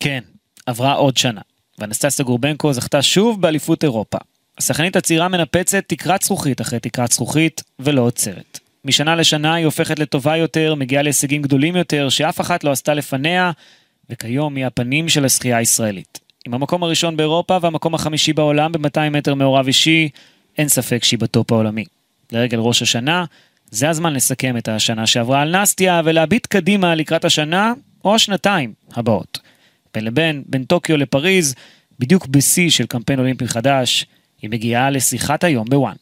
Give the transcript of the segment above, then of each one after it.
כן, עברה עוד שנה, ואנסטסיה גורבנקו זכתה שוב באליפות אירופה. השחקנית הצעירה מנפצת תקרת זכוכית אחרי תקרת זכוכית, ולא עוצרת. משנה לשנה היא הופכת לטובה יותר, מגיעה להישגים גדולים יותר, שאף אחת לא עשתה לפניה, וכיום היא הפנים של השחייה הישראלית. עם המקום הראשון באירופה והמקום החמישי בעולם ב-200 מטר מעורב אישי, אין ספק שהיא בטופ העולמי. לרגל ראש השנה, זה הזמן לסכם את השנה שעברה על נסטיה ולהביט קדימה לקראת השנה או השנתיים הבאות. לבין, בין טוקיו לפריז, בדיוק בשיא של קמפיין אולימפי חדש, היא מגיעה לשיחת היום בוואן.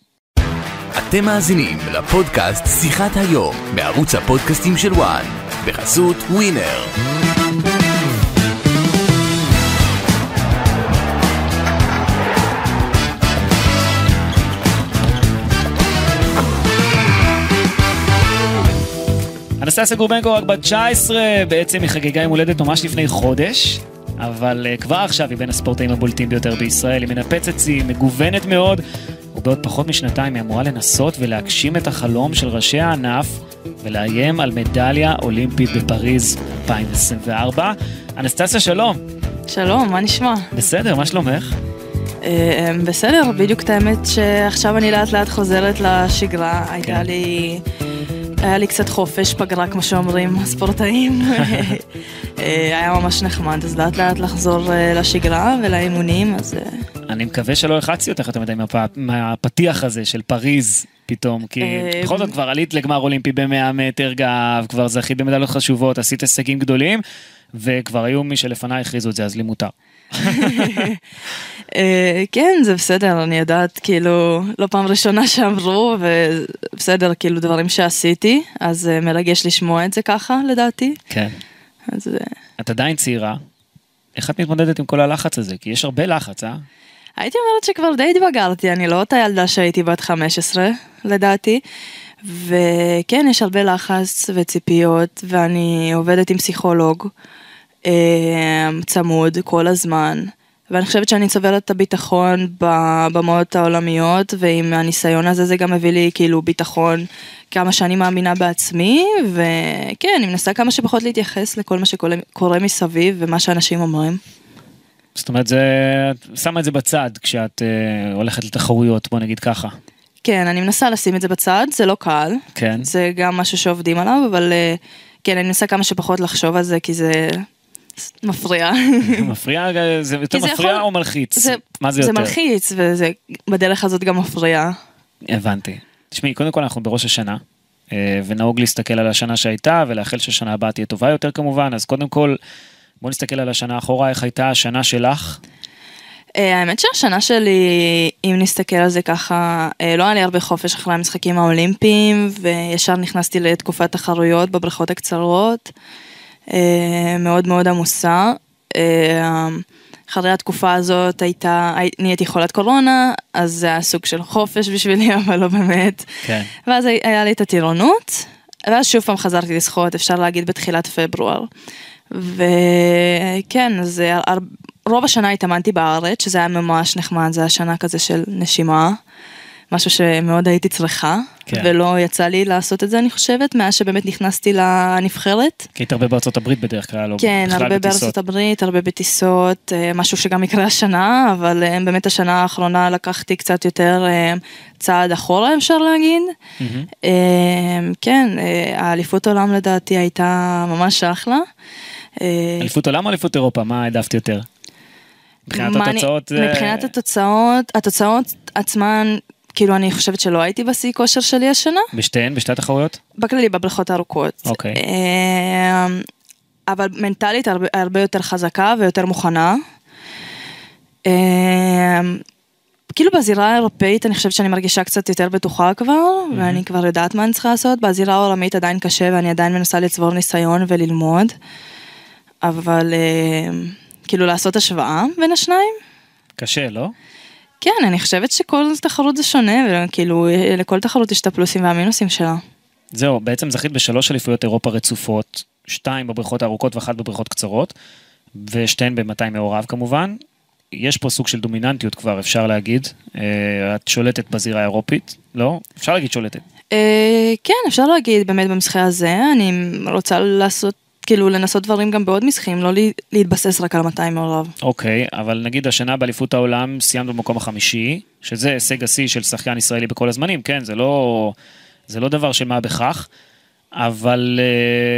אתם מאזינים לפודקאסט שיחת היום בערוץ הפודקאסטים של וואן בחסות ווינר. אנסטסיה גורבנקו רק בת 19, בעצם היא חגגה יום הולדת ממש לפני חודש, אבל uh, כבר עכשיו היא בין הספורטאים הבולטים ביותר בישראל, היא מנפצת שיא, מגוונת מאוד, ובעוד פחות משנתיים היא אמורה לנסות ולהגשים את החלום של ראשי הענף ולאיים על מדליה אולימפית בפריז 2024. אנסטסיה, שלום. שלום, מה נשמע? בסדר, מה שלומך? אה, בסדר, בדיוק את האמת שעכשיו אני לאט לאט חוזרת לשגרה, הייתה כן. לי... היה לי קצת חופש, פגרה כמו שאומרים הספורטאים. אה, היה ממש נחמד, אז לאט לאט לחזור אה, לשגרה ולאימונים, אז אה, אני מקווה שלא לחצתי אותך יותר מדי מהפ- מהפתיח הזה של פריז פתאום, כי בכל זאת כבר עלית לגמר אולימפי ב-100 מטר גב, כבר זכית במדליות חשובות, עשית הישגים גדולים, וכבר היו מי שלפניי הכריזו את זה, אז לי מותר. אה, כן, זה בסדר, אני יודעת, כאילו, לא פעם ראשונה שאמרו, ובסדר, כאילו, דברים שעשיתי, אז אה, מרגש לשמוע את זה ככה, לדעתי. כן. אז אה, את עדיין צעירה, איך את מתמודדת עם כל הלחץ הזה? כי יש הרבה לחץ, אה? הייתי אומרת שכבר די התבגרתי, אני לא אותה ילדה שהייתי בת 15, לדעתי. וכן, יש הרבה לחץ וציפיות, ואני עובדת עם פסיכולוג צמוד כל הזמן. ואני חושבת שאני צוברת את הביטחון בבמות העולמיות, ועם הניסיון הזה זה גם מביא לי כאילו ביטחון כמה שאני מאמינה בעצמי, וכן, אני מנסה כמה שפחות להתייחס לכל מה שקורה מסביב ומה שאנשים אומרים. זאת אומרת, זה... את שמה את זה בצד כשאת אה, הולכת לתחרויות, בוא נגיד ככה. כן, אני מנסה לשים את זה בצד, זה לא קל. כן. זה גם משהו שעובדים עליו, אבל אה, כן, אני מנסה כמה שפחות לחשוב על זה, כי זה מפריע. מפריע, זה יותר זה מפריע או מלחיץ? זה, מה זה זה יותר? מלחיץ, וזה בדרך הזאת גם מפריע. הבנתי. תשמעי, קודם כל אנחנו בראש השנה, אה, ונהוג להסתכל על השנה שהייתה, ולאחל שהשנה הבאה תהיה טובה יותר כמובן, אז קודם כל, בוא נסתכל על השנה אחורה, איך הייתה השנה שלך? אה, האמת שהשנה שלי, אם נסתכל על זה ככה, אה, לא היה לי הרבה חופש אחרי המשחקים האולימפיים, וישר נכנסתי לתקופת תחרויות בבריכות הקצרות, מאוד מאוד עמוסה. אה, אחרי התקופה הזאת הייתה, הי- נהייתי חולת קורונה, אז זה היה סוג של חופש בשבילי, אבל לא באמת. כן. ואז הי- היה לי את הטירונות, ואז שוב פעם חזרתי לשחות, אפשר להגיד בתחילת פברואר. וכן, אז רוב השנה התאמנתי בארץ, שזה היה ממש נחמד, זה היה שנה כזה של נשימה, משהו שמאוד הייתי צריכה, כן. ולא יצא לי לעשות את זה, אני חושבת, מאז שבאמת נכנסתי לנבחרת. כי היית הרבה בארצות הברית בדרך כלל, או כן, בכלל הרבה בטיסות. בארצות הברית, הרבה בטיסות, אה, משהו שגם יקרה השנה, אבל אה, באמת השנה האחרונה לקחתי קצת יותר אה, צעד אחורה, אפשר להגיד. אה, כן, האליפות עולם לדעתי הייתה ממש אחלה. אליפות עולם או אליפות אירופה? מה העדפת יותר? מבחינת התוצאות? מבחינת התוצאות, התוצאות עצמן, כאילו אני חושבת שלא הייתי בשיא כושר שלי השנה, בשתיהן? בשתי התחרויות? בכללי בבריכות הארוכות. אוקיי. אה, אבל מנטלית הרבה, הרבה יותר חזקה ויותר מוכנה. אה, כאילו בזירה האירופאית אני חושבת שאני מרגישה קצת יותר בטוחה כבר, ואני כבר יודעת מה אני צריכה לעשות. בזירה העולמית עדיין קשה ואני עדיין מנסה לצבור ניסיון וללמוד. אבל אה, כאילו לעשות השוואה בין השניים. קשה, לא? כן, אני חושבת שכל תחרות זה שונה, וכאילו לכל תחרות יש את הפלוסים והמינוסים שלה. זהו, בעצם זכית בשלוש אליפויות אירופה רצופות, שתיים בבריכות הארוכות ואחת בבריכות קצרות, ושתיהן ב-200 מעורב כמובן. יש פה סוג של דומיננטיות כבר, אפשר להגיד. אה, את שולטת בזירה האירופית, לא? אפשר להגיד שולטת. אה, כן, אפשר להגיד באמת במשחק הזה, אני רוצה לעשות כאילו לנסות דברים גם בעוד משחקים, לא להתבסס רק על 200 מעורב. אוקיי, אבל נגיד השנה באליפות העולם סיימת במקום החמישי, שזה הישג השיא של שחקן ישראלי בכל הזמנים, כן, זה לא, זה לא דבר של מה בכך, אבל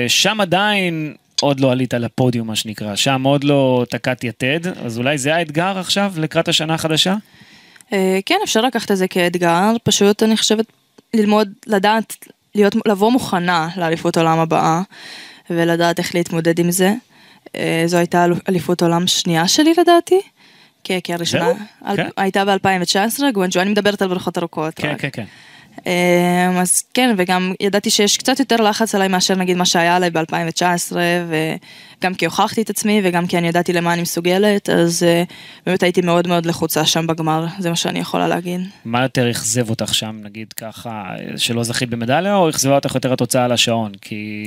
uh, שם עדיין עוד לא עלית לפודיום, מה שנקרא, שם עוד לא תקעת יתד, אז אולי זה האתגר עכשיו לקראת השנה החדשה? אה, כן, אפשר לקחת את זה כאתגר, פשוט אני חושבת ללמוד, לדעת, להיות, לבוא מוכנה לאליפות העולם הבאה, ולדעת איך להתמודד עם זה. אה, זו הייתה אל- אליפות עולם שנייה שלי לדעתי. כן, כי הראשונה זהו? אל- כן. הייתה ב-2019, גוונג'ו, אני מדברת על בריכות ארוכות. כן, רק. כן, כן. אמ, אז כן, וגם ידעתי שיש קצת יותר לחץ עליי מאשר נגיד מה שהיה עליי ב-2019, וגם כי הוכחתי את עצמי וגם כי אני ידעתי למה אני מסוגלת, אז אה, באמת הייתי מאוד מאוד לחוצה שם בגמר, זה מה שאני יכולה להגיד. מה יותר אכזב אותך שם, נגיד ככה, שלא זכית במדליה, או אכזבה אותך יותר התוצאה על השעון? כי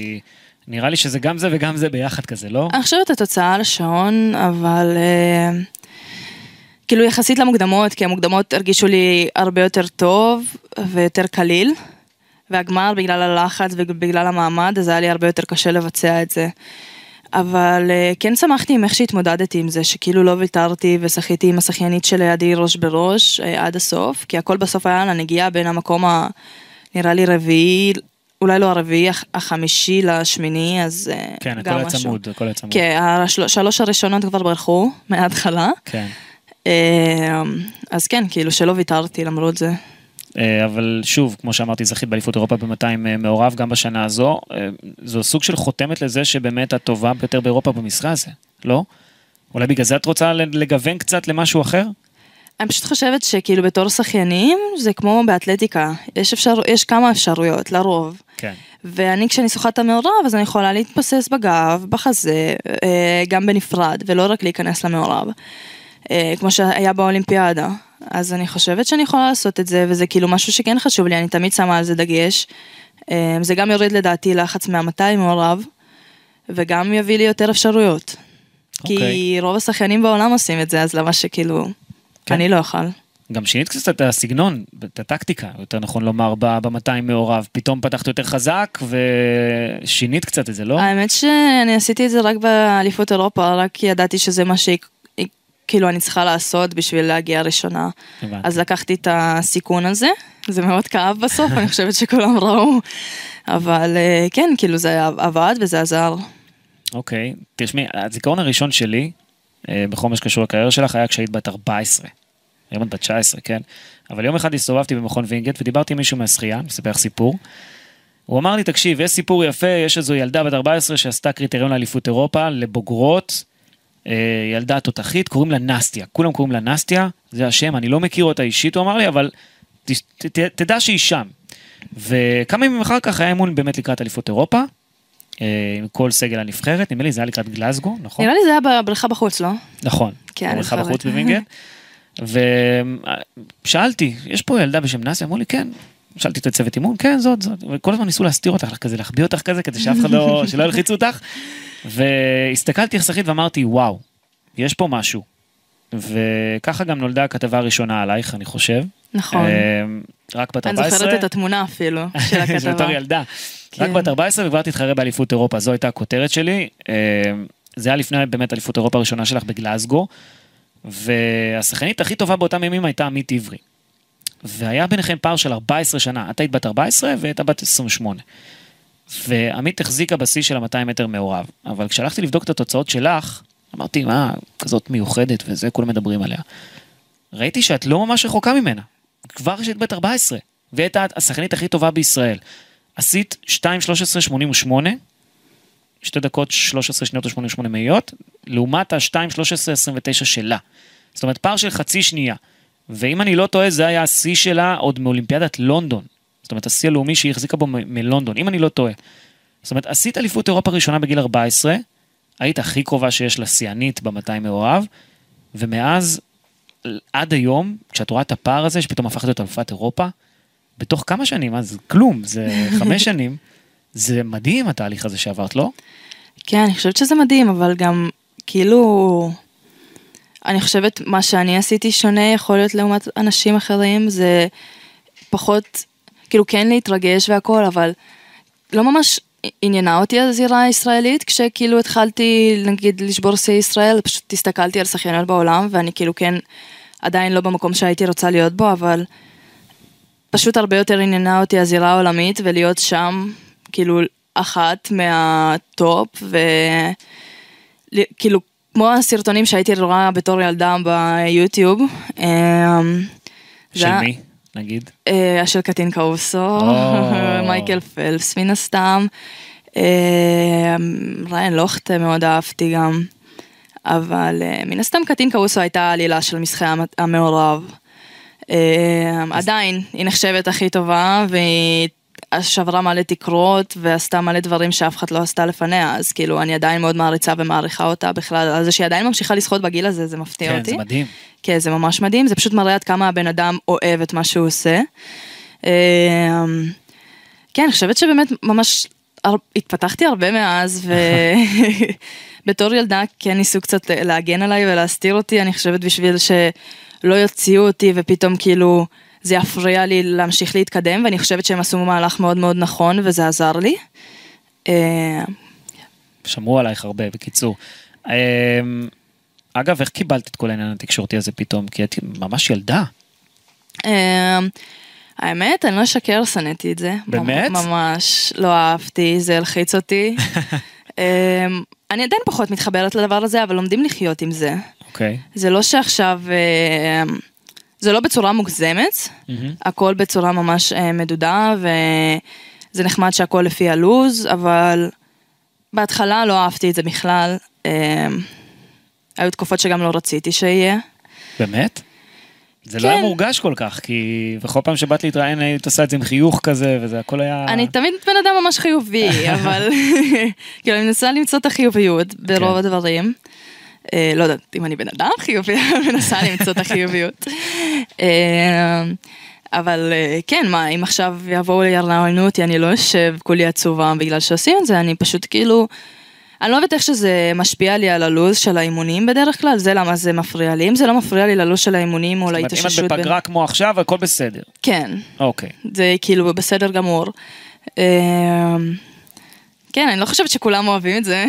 נראה לי שזה גם זה וגם זה ביחד כזה, לא? אני חושבת התוצאה על השעון, אבל אה, כאילו יחסית למוקדמות, כי המוקדמות הרגישו לי הרבה יותר טוב ויותר קליל, והגמר בגלל הלחץ ובגלל המעמד, אז היה לי הרבה יותר קשה לבצע את זה. אבל אה, כן שמחתי עם איך שהתמודדתי עם זה, שכאילו לא ויתרתי ושחיתי עם השחיינית שלידי ראש בראש אה, עד הסוף, כי הכל בסוף היה על הנגיעה בין המקום ה... נראה לי רביעי, אולי לא הרביעי, הח- החמישי לשמיני, אז אה, כן, גם הכל משהו. הצמוד, הכל הצמוד. כן, השלוש הראשונות כבר ברחו מההתחלה. כן. אה, אז כן, כאילו שלא ויתרתי למרות זה. אה, אבל שוב, כמו שאמרתי, זכית באליפות אירופה ב-200 מעורב גם בשנה הזו. אה, זו סוג של חותמת לזה שבאמת את טובה ביותר באירופה במשרה הזה, לא? אולי בגלל זה את רוצה לגוון קצת למשהו אחר? אני פשוט חושבת שכאילו בתור שחיינים זה כמו באתלטיקה, יש, אפשר, יש כמה אפשרויות לרוב. כן. ואני כשאני שוחת את המעורב אז אני יכולה להתבסס בגב, בחזה, אה, גם בנפרד ולא רק להיכנס למעורב. אה, כמו שהיה באולימפיאדה. אז אני חושבת שאני יכולה לעשות את זה וזה כאילו משהו שכן חשוב לי, אני תמיד שמה על זה דגש. אה, זה גם יוריד לדעתי לחץ מה-200 מעורב וגם יביא לי יותר אפשרויות. כי אוקיי. רוב השחיינים בעולם עושים את זה אז למה שכאילו כן. אני לא אוכל. גם שינית קצת את הסגנון, את הטקטיקה, יותר נכון לומר, ב-200 מעורב. פתאום פתחת יותר חזק ושינית קצת את זה, לא? האמת שאני עשיתי את זה רק באליפות אירופה, רק כי ידעתי שזה מה שכאילו אני צריכה לעשות בשביל להגיע ראשונה. הבנתי. אז לקחתי את הסיכון הזה, זה מאוד כאב בסוף, אני חושבת שכולם ראו, אבל אה, כן, כאילו זה עבד וזה עזר. אוקיי, תשמעי, הזיכרון הראשון שלי, אה, בכל מה שקשור לקריירה שלך, היה כשהיית בת 14. היום את בת 19, כן? אבל יום אחד הסתובבתי במכון וינגייט ודיברתי עם מישהו מהשחייה, אני לך סיפור. הוא אמר לי, תקשיב, יש סיפור יפה, יש איזו ילדה בת 14 שעשתה קריטריון לאליפות אירופה לבוגרות, אה, ילדה תותחית, קוראים לה נסטיה, כולם קוראים לה נסטיה, זה השם, אני לא מכיר אותה אישית, הוא אמר לי, אבל ת, ת, ת, תדע שהיא שם. וכמה ימים אחר כך היה אימון באמת לקראת אליפות אירופה, אה, עם כל סגל הנבחרת, נדמה לי זה היה לקראת גלזגו, נכון? נראה לי זה היה בבריכה בחוץ, לא? נכון, כן, זוכרת. בחוץ בווינגייט. ושאלתי, יש פה ילדה בשם נאסי? אמרו לי, כן. שאלתי את הצוות אימון, כן, זאת, זאת. וכל הזמן ניסו להסתיר אותך, כזה להחביא אותך כזה, כדי שאף אחד לא, שלא ילחיצו אותך. והסתכלתי איך שחית ואמרתי, וואו, יש פה משהו. וככה גם נולדה הכתבה הראשונה עלייך, אני חושב. נכון. אה, רק בת אני 14. זוכרת את התמונה אפילו של זה בתור הכתבה. ילדה. כן. רק בת 14 וכבר תתחרה באליפות אירופה, זו הייתה הכותרת שלי. אה, זה היה לפני באמת אליפות אירופה הראשונה שלך בגלאזגו, והשחקנית הכי טובה באותם ימים הייתה עמית עברי. והיה ביניכם פער של 14 שנה, את היית בת 14 והייתה בת 28. ועמית החזיקה בשיא של ה-200 מטר מעורב, אבל כשהלכתי לבדוק את התוצאות שלך, אמרתי, מה, כזאת מיוחדת וזה, כולם מדברים עליה. ראיתי שאת לא ממש רחוקה ממנה, כבר כשהיית בת 14, והייתה השחקנית הכי טובה בישראל. עשית 2.13.88, 2 דקות 13 שניות ו-88 מאיות, לעומת ה-2.13.29 שלה. זאת אומרת, פער של חצי שנייה. ואם אני לא טועה, זה היה השיא שלה עוד מאולימפיאדת לונדון. זאת אומרת, השיא הלאומי שהיא החזיקה בו מ- מלונדון, אם אני לא טועה. זאת אומרת, עשית אליפות אירופה ראשונה בגיל 14, היית הכי קרובה שיש לשיאנית ב-200 מאוהב, ומאז עד היום, כשאת רואה את הפער הזה, שפתאום הפכת להיות אלופת אירופה, בתוך כמה שנים, אז כלום, זה חמש שנים, זה מדהים התהליך הזה שעברת, לא? כן, אני חושבת שזה מדהים, אבל גם כאילו... אני חושבת מה שאני עשיתי שונה יכול להיות לעומת אנשים אחרים, זה פחות, כאילו כן להתרגש והכל, אבל לא ממש עניינה אותי הזירה הישראלית, כשכאילו התחלתי נגיד לשבור שיא ישראל, פשוט הסתכלתי על שחייניות בעולם, ואני כאילו כן עדיין לא במקום שהייתי רוצה להיות בו, אבל פשוט הרבה יותר עניינה אותי הזירה העולמית, ולהיות שם, כאילו, אחת מהטופ, וכאילו, כמו הסרטונים שהייתי רואה בתור ילדה ביוטיוב. אמ, של מי? נגיד? אה, של קטין קאוסו, מייקל פלפס מן הסתם, אה, ריין לוכטה מאוד אהבתי גם, אבל אה, מן הסתם קטין קאוסו הייתה עלילה של משחק המעורב. עדיין, היא נחשבת הכי טובה, והיא שברה מלא תקרות ועשתה מלא דברים שאף אחד לא עשתה לפניה, אז כאילו אני עדיין מאוד מעריצה ומעריכה אותה בכלל, על זה שהיא עדיין ממשיכה לשחות בגיל הזה, זה מפתיע כן, אותי. כן, זה מדהים. כן, זה ממש מדהים, זה פשוט מראה עד כמה הבן אדם אוהב את מה שהוא עושה. אמ, כן, אני חושבת שבאמת ממש התפתחתי הרבה מאז, ובתור ילדה כן ניסו קצת להגן עליי ולהסתיר אותי, אני חושבת בשביל שלא יוציאו אותי ופתאום כאילו זה יפריע לי להמשיך להתקדם, ואני חושבת שהם עשו מהלך מאוד מאוד נכון וזה עזר לי. אמ, שמרו עלייך הרבה, בקיצור. אמ, אגב, איך קיבלת את כל העניין התקשורתי הזה פתאום? כי את ממש ילדה. אמ, האמת, אני לא אשקר, שנאתי את זה. באמת? ממש לא אהבתי, זה הלחיץ אותי. אני עדיין פחות מתחברת לדבר הזה, אבל לומדים לחיות עם זה. אוקיי. זה לא שעכשיו, אמ, זה לא בצורה מוגזמת, הכל בצורה ממש אה, מדודה, וזה נחמד שהכל לפי הלוז, אבל בהתחלה לא אהבתי את זה בכלל. היו תקופות שגם לא רציתי שיהיה. באמת? זה כן. לא היה מורגש כל כך, כי בכל פעם שבאת להתראיין היית עושה את זה עם חיוך כזה, וזה הכל היה... אני תמיד בן אדם ממש חיובי, אבל כאילו אני מנסה למצוא את החיוביות ברוב כן. הדברים. אה, לא יודעת אם אני בן אדם חיובי, מנסה למצוא את החיוביות. אה, אבל אה, כן, מה, אם עכשיו יבואו לירענו אותי, אני לא אשב כולי עצובה בגלל שעושים את זה, אני פשוט כאילו... אני לא יודעת איך שזה משפיע לי על הלו"ז של האימונים בדרך כלל, זה למה זה מפריע לי. אם זה לא מפריע לי ללו"ז של האימונים או זאת אומרת, להתאוששות... אם את בפגרה בין- כמו עכשיו, הכל בסדר. כן, אוקיי. זה כאילו בסדר גמור. כן, אני לא חושבת שכולם אוהבים את זה.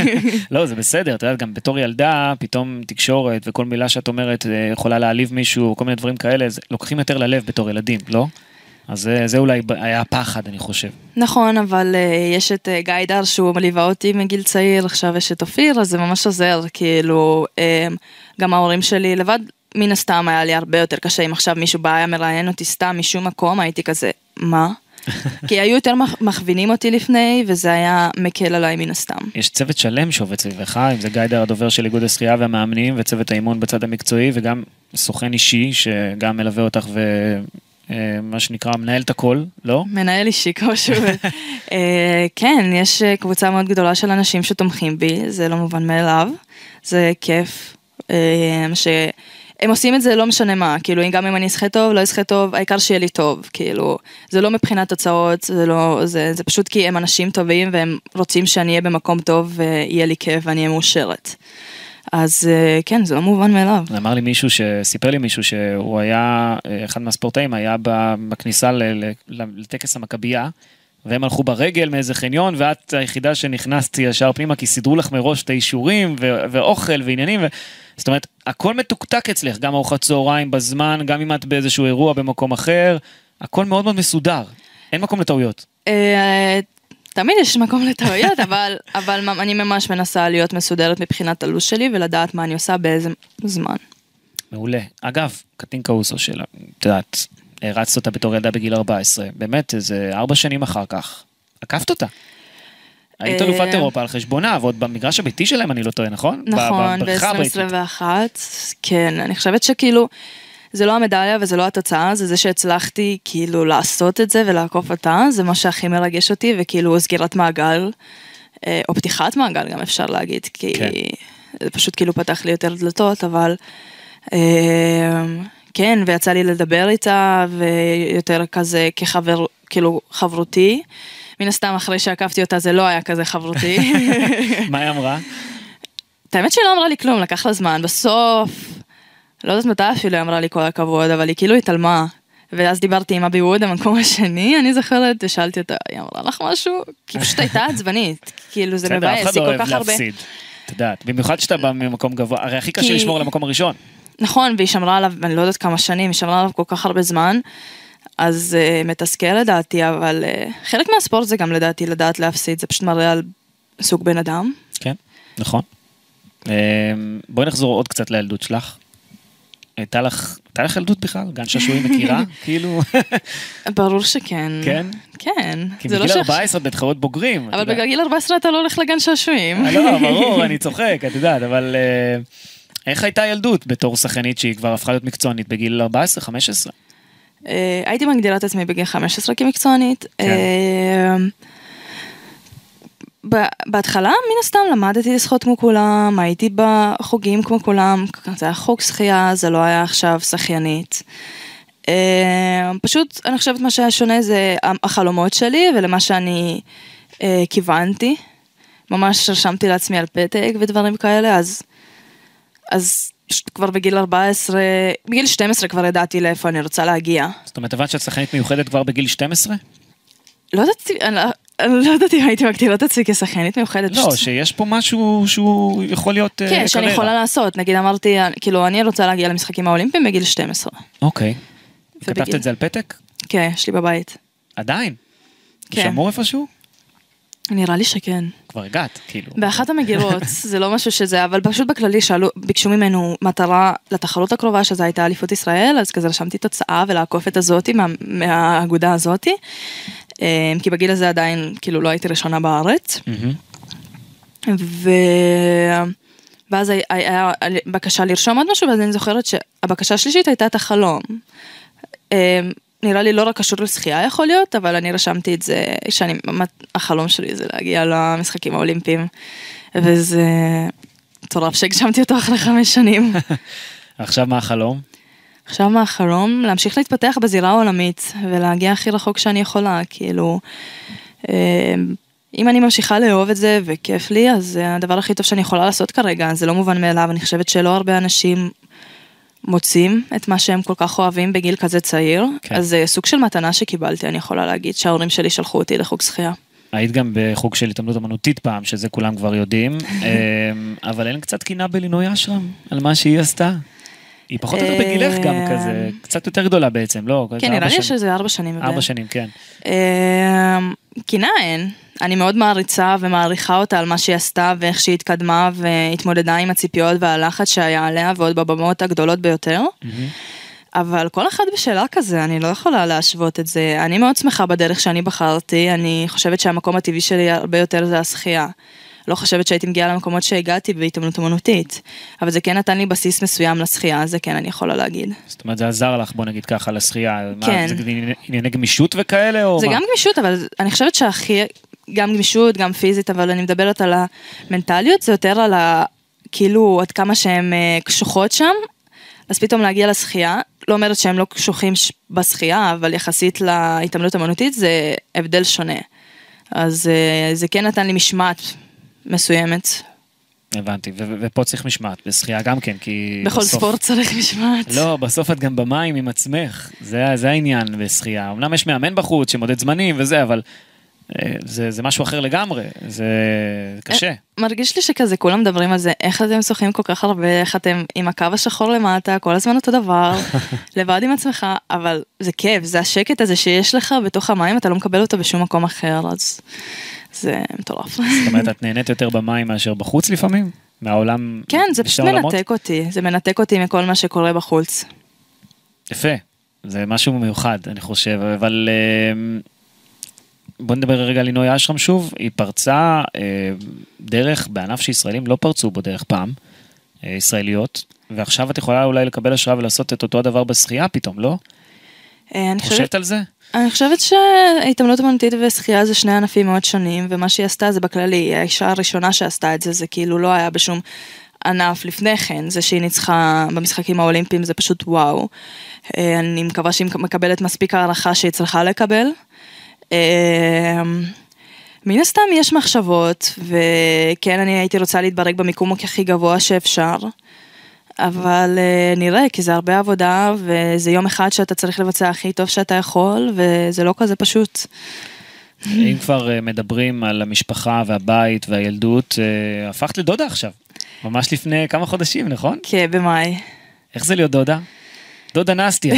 לא, זה בסדר, את יודעת, גם בתור ילדה, פתאום תקשורת וכל מילה שאת אומרת אה, יכולה להעליב מישהו, כל מיני דברים כאלה, זה- לוקחים יותר ללב בתור ילדים, לא? אז זה, זה אולי היה הפחד, אני חושב. נכון, אבל אה, יש את אה, גיא דר שהוא מליווה אותי מגיל צעיר, עכשיו יש את אופיר, אז זה ממש עוזר, כאילו, אמ, גם ההורים שלי לבד, מן הסתם היה לי הרבה יותר קשה אם עכשיו מישהו בא היה מראיין אותי סתם משום מקום, הייתי כזה, מה? כי היו יותר מכ- מכווינים אותי לפני, וזה היה מקל עליי מן הסתם. יש צוות שלם שעובד סביבך, אם זה גיידר הדובר של איגוד השחייה והמאמנים, וצוות האימון בצד המקצועי, וגם סוכן אישי שגם מלווה אותך ומה שנקרא מנהל את הכל, לא? מנהל אישי כמו שהוא. אה, כן, יש אה, קבוצה מאוד גדולה של אנשים שתומכים בי, זה לא מובן מאליו, זה כיף. אה, שהם עושים את זה לא משנה מה, כאילו גם אם אני אשחה טוב, לא אשחה טוב, העיקר שיהיה לי טוב, כאילו, זה לא מבחינת תוצאות, זה לא, זה, זה פשוט כי הם אנשים טובים והם רוצים שאני אהיה במקום טוב ויהיה לי כיף ואני אהיה מאושרת. אז אה, כן, זה לא מובן מאליו. אמר לי מישהו, שסיפר לי מישהו שהוא היה, אה, אחד מהספורטאים היה בכניסה לטקס המכבייה, והם הלכו ברגל מאיזה חניון, ואת היחידה שנכנסתי ישר פנימה, כי סידרו לך מראש את האישורים, ו- ואוכל ועניינים, ו... זאת אומרת, הכל מתוקתק אצלך, גם ארוחת צהריים בזמן, גם אם את באיזשהו אירוע במקום אחר, הכל מאוד מאוד מסודר, אין מקום לטעויות. אה, תמיד יש מקום לטעויות, אבל, אבל אני ממש מנסה להיות מסודרת מבחינת הלו"ז שלי ולדעת מה אני עושה באיזה זמן. מעולה. אגב, קטין קאוסו של, את יודעת, הרצת אותה בתור ילדה בגיל 14, באמת, איזה ארבע שנים אחר כך, עקפת אותה. היית אה, אלופת אירופה על חשבונה, ועוד במגרש הביתי שלהם, אני לא טועה, נכון? נכון, בבריכה הביתית. ב-2021, כן, אני חושבת שכאילו, זה לא המדליה וזה לא התוצאה, זה זה שהצלחתי כאילו לעשות את זה ולעקוף אותה, זה מה שהכי מרגש אותי, וכאילו סגירת מעגל, אה, או פתיחת מעגל גם אפשר להגיד, כי כן. זה פשוט כאילו פתח לי יותר דלתות, אבל אה, כן, ויצא לי לדבר איתה, ויותר כזה כחבר, כאילו חברותי. מן הסתם אחרי שעקפתי אותה זה לא היה כזה חברותי. מה היא אמרה? את האמת שהיא לא אמרה לי כלום, לקח לה זמן, בסוף, לא יודעת מתי אפילו היא אמרה לי כל הכבוד, אבל היא כאילו התעלמה. ואז דיברתי עם אבי ווד, המקום השני, אני זוכרת, ושאלתי אותה, היא אמרה לך משהו? כי פשוט הייתה עצבנית, כאילו זה בסדר, אף מבאס, אחד היא לא כל אוהב כך הרבה... להפסיד. את יודעת, במיוחד שאתה בא ממקום גבוה, הרי הכי קשה לשמור על המקום הראשון. נכון, והיא שמרה עליו, אני לא יודעת כמה שנים, היא שמרה עליו כל כך הרבה זמן, אז uh, מתסכל לדעתי, אבל uh, חלק מהספורט זה גם לדעתי לדעת להפסיד, זה פשוט מראה על סוג בן אדם. כן, נכון. אמ, בואי נחזור עוד קצת לילדות שלך. הייתה לך, הייתה לך ילדות בכלל? גן שעשועים מכירה? כאילו, ברור שכן. כן? כן. כי לא בגיל שאח- 14 את בתחרות בוגרים. אבל. בגיל 14 אתה לא הולך לגן שעשועים. לא, ברור, אני צוחק, את יודעת, אבל אה, איך הייתה ילדות בתור שחקנית שהיא כבר הפכה להיות מקצוענית בגיל 14, 15? אה, הייתי מגדירה את עצמי בגיל 15 כמקצוענית. כן. אה, בהתחלה מן הסתם למדתי לשחות כמו כולם, הייתי בחוגים כמו כולם, זה היה חוג שחייה, זה לא היה עכשיו שחיינית. אה, פשוט אני חושבת מה שהיה שונה זה החלומות שלי ולמה שאני כיוונתי. ממש רשמתי לעצמי על פתק ודברים כאלה, אז, אז כבר בגיל 14, בגיל 12 כבר ידעתי לאיפה אני רוצה להגיע. זאת אומרת, הבנת שאת שחקנית מיוחדת כבר בגיל 12? לא ידעתי, אני לא- אני לא יודעת אם הייתי מגדירה את עצמי כשחקנית מיוחדת. לא, שיש פה משהו שהוא יכול להיות אה, כן, שאני קריירה. יכולה לעשות. נגיד אמרתי, כאילו, אני רוצה להגיע למשחקים האולימפיים בגיל 12. אוקיי. כתבת את זה על פתק? כן, יש לי בבית. עדיין? כן. שמור איפשהו? נראה לי שכן. כבר הגעת, כאילו. באחת המגירות, זה לא משהו שזה, אבל פשוט בכללי שאלו, ביקשו ממנו מטרה לתחרות הקרובה, שזו הייתה אליפות ישראל, אז כזה רשמתי תוצאה ולעקוף את הזאתי, מה, מהאגודה הזאתי. אה, כי בגיל הזה עדיין, כאילו, לא הייתי ראשונה בארץ. ו... ואז היה, היה בקשה לרשום עוד משהו, ואז אני זוכרת שהבקשה השלישית הייתה את החלום. אה, נראה לי לא רק קשור לשחייה יכול להיות, אבל אני רשמתי את זה, שאני, החלום שלי זה להגיע למשחקים האולימפיים, וזה מטורף שהגשמתי אותו אחרי חמש שנים. עכשיו מה החלום? עכשיו מה החלום? להמשיך להתפתח בזירה העולמית ולהגיע הכי רחוק שאני יכולה, כאילו, אה, אם אני ממשיכה לאהוב את זה וכיף לי, אז זה הדבר הכי טוב שאני יכולה לעשות כרגע, זה לא מובן מאליו, אני חושבת שלא הרבה אנשים מוצאים את מה שהם כל כך אוהבים בגיל כזה צעיר, כן. אז זה סוג של מתנה שקיבלתי, אני יכולה להגיד, שההורים שלי שלחו אותי לחוג שחייה. היית גם בחוג של התעמלות אמנותית פעם, שזה כולם כבר יודעים, אמ, אבל אין קצת קינה בלינוי אשרם על מה שהיא עשתה? היא פחות או יותר בגילך גם אה, כזה, קצת יותר גדולה בעצם, לא? כן, נראה לי. שזה ארבע שנים. ארבע. שנים, כן. אמ, קינה אין. אני מאוד מעריצה ומעריכה אותה על מה שהיא עשתה ואיך שהיא התקדמה והתמודדה עם הציפיות והלחץ שהיה עליה ועוד בבמות הגדולות ביותר. אבל כל אחד בשאלה כזה, אני לא יכולה להשוות את זה. אני מאוד שמחה בדרך שאני בחרתי, אני חושבת שהמקום הטבעי שלי הרבה יותר זה השחייה. לא חושבת שהייתי מגיעה למקומות שהגעתי בהתעמלות אמנותית, אבל זה כן נתן לי בסיס מסוים לשחייה, זה כן אני יכולה להגיד. זאת אומרת, זה עזר לך, בוא נגיד ככה, לשחייה. מה, כן. זה ענייני- ענייני גמישות וכאלה, או זה מה? גם גמישות, אבל אני חושבת שהכי, גם גמישות, גם פיזית, אבל אני מדברת על המנטליות, זה יותר על ה... כאילו, עד כמה שהן אה, קשוחות שם, אז פתאום להגיע לשחייה, לא אומרת שהם לא קשוחים ש- בשחייה, אבל יחסית להתעמלות אמנותית זה הבדל שונה. אז אה, זה כן נתן לי משמעת מסוימת. הבנתי, ו- ופה צריך משמעת, בשחייה גם כן, כי... בכל בסוף- ספורט צריך משמעת. לא, בסוף את גם במים עם עצמך, זה, זה העניין בשחייה. אמנם יש מאמן בחוץ שמודד זמנים וזה, אבל זה, זה משהו אחר לגמרי, זה קשה. מרגיש לי שכזה כולם מדברים על זה, איך אתם שוחים כל כך הרבה, איך אתם עם הקו השחור למטה, כל הזמן אותו דבר, לבד עם עצמך, אבל זה כיף, זה השקט הזה שיש לך בתוך המים, אתה לא מקבל אותו בשום מקום אחר, אז זה מטורף. זאת אומרת, את נהנית יותר במים מאשר בחוץ לפעמים? מהעולם? כן, זה פשוט? מנתק אותי, זה מנתק אותי מכל מה שקורה בחוץ. יפה, זה משהו מיוחד, אני חושב, אבל אה, בוא נדבר רגע על לינוי אשרם שוב, היא פרצה אה, דרך בענף שישראלים לא פרצו בו דרך פעם, אה, ישראליות, ועכשיו את יכולה אולי לקבל השראה ולעשות את אותו הדבר בשחייה פתאום, לא? אה, אני חושבת, חושבת על זה? אני חושבת שהתעמלות אמנותית ושחייה זה שני ענפים מאוד שונים, ומה שהיא עשתה זה בכללי, היא האישה הראשונה שעשתה את זה, זה כאילו לא היה בשום ענף לפני כן, זה שהיא ניצחה במשחקים האולימפיים זה פשוט וואו. אה, אני מקווה שהיא מקבלת מספיק הערכה שהיא צריכה לקבל. אה, מן הסתם יש מחשבות, וכן אני הייתי רוצה להתברג במיקום הכי גבוה שאפשר, אבל אה, נראה, כי זה הרבה עבודה, וזה יום אחד שאתה צריך לבצע הכי טוב שאתה יכול, וזה לא כזה פשוט. אם כבר אה, מדברים על המשפחה והבית והילדות, אה, הפכת לדודה עכשיו. ממש לפני כמה חודשים, נכון? כן, במאי. איך זה להיות דודה? דודה נסטיה.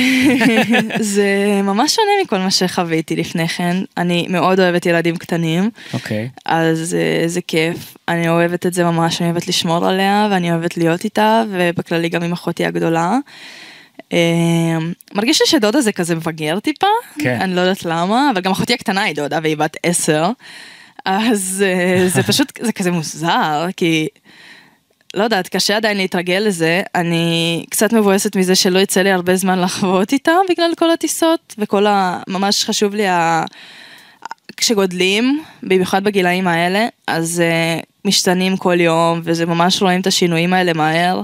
זה ממש שונה מכל מה שחוויתי לפני כן. אני מאוד אוהבת ילדים קטנים, אוקיי. אז אה, זה כיף. אני אוהבת את זה ממש, אני אוהבת לשמור עליה, ואני אוהבת להיות איתה, ובכללי גם עם אחותי הגדולה. אה, מרגיש לי שדודה זה כזה מבגר טיפה, כן. אני לא יודעת למה, אבל גם אחותי הקטנה היא דודה והיא בת עשר, אז אה, זה פשוט, זה כזה מוזר, כי לא יודעת, קשה עדיין להתרגל לזה. אני קצת מבואסת מזה שלא יצא לי הרבה זמן לחוות איתה בגלל כל הטיסות, וכל ה... ממש חשוב לי ה... כשגודלים, במיוחד בגילאים האלה, אז uh, משתנים כל יום, וזה ממש רואים את השינויים האלה מהר.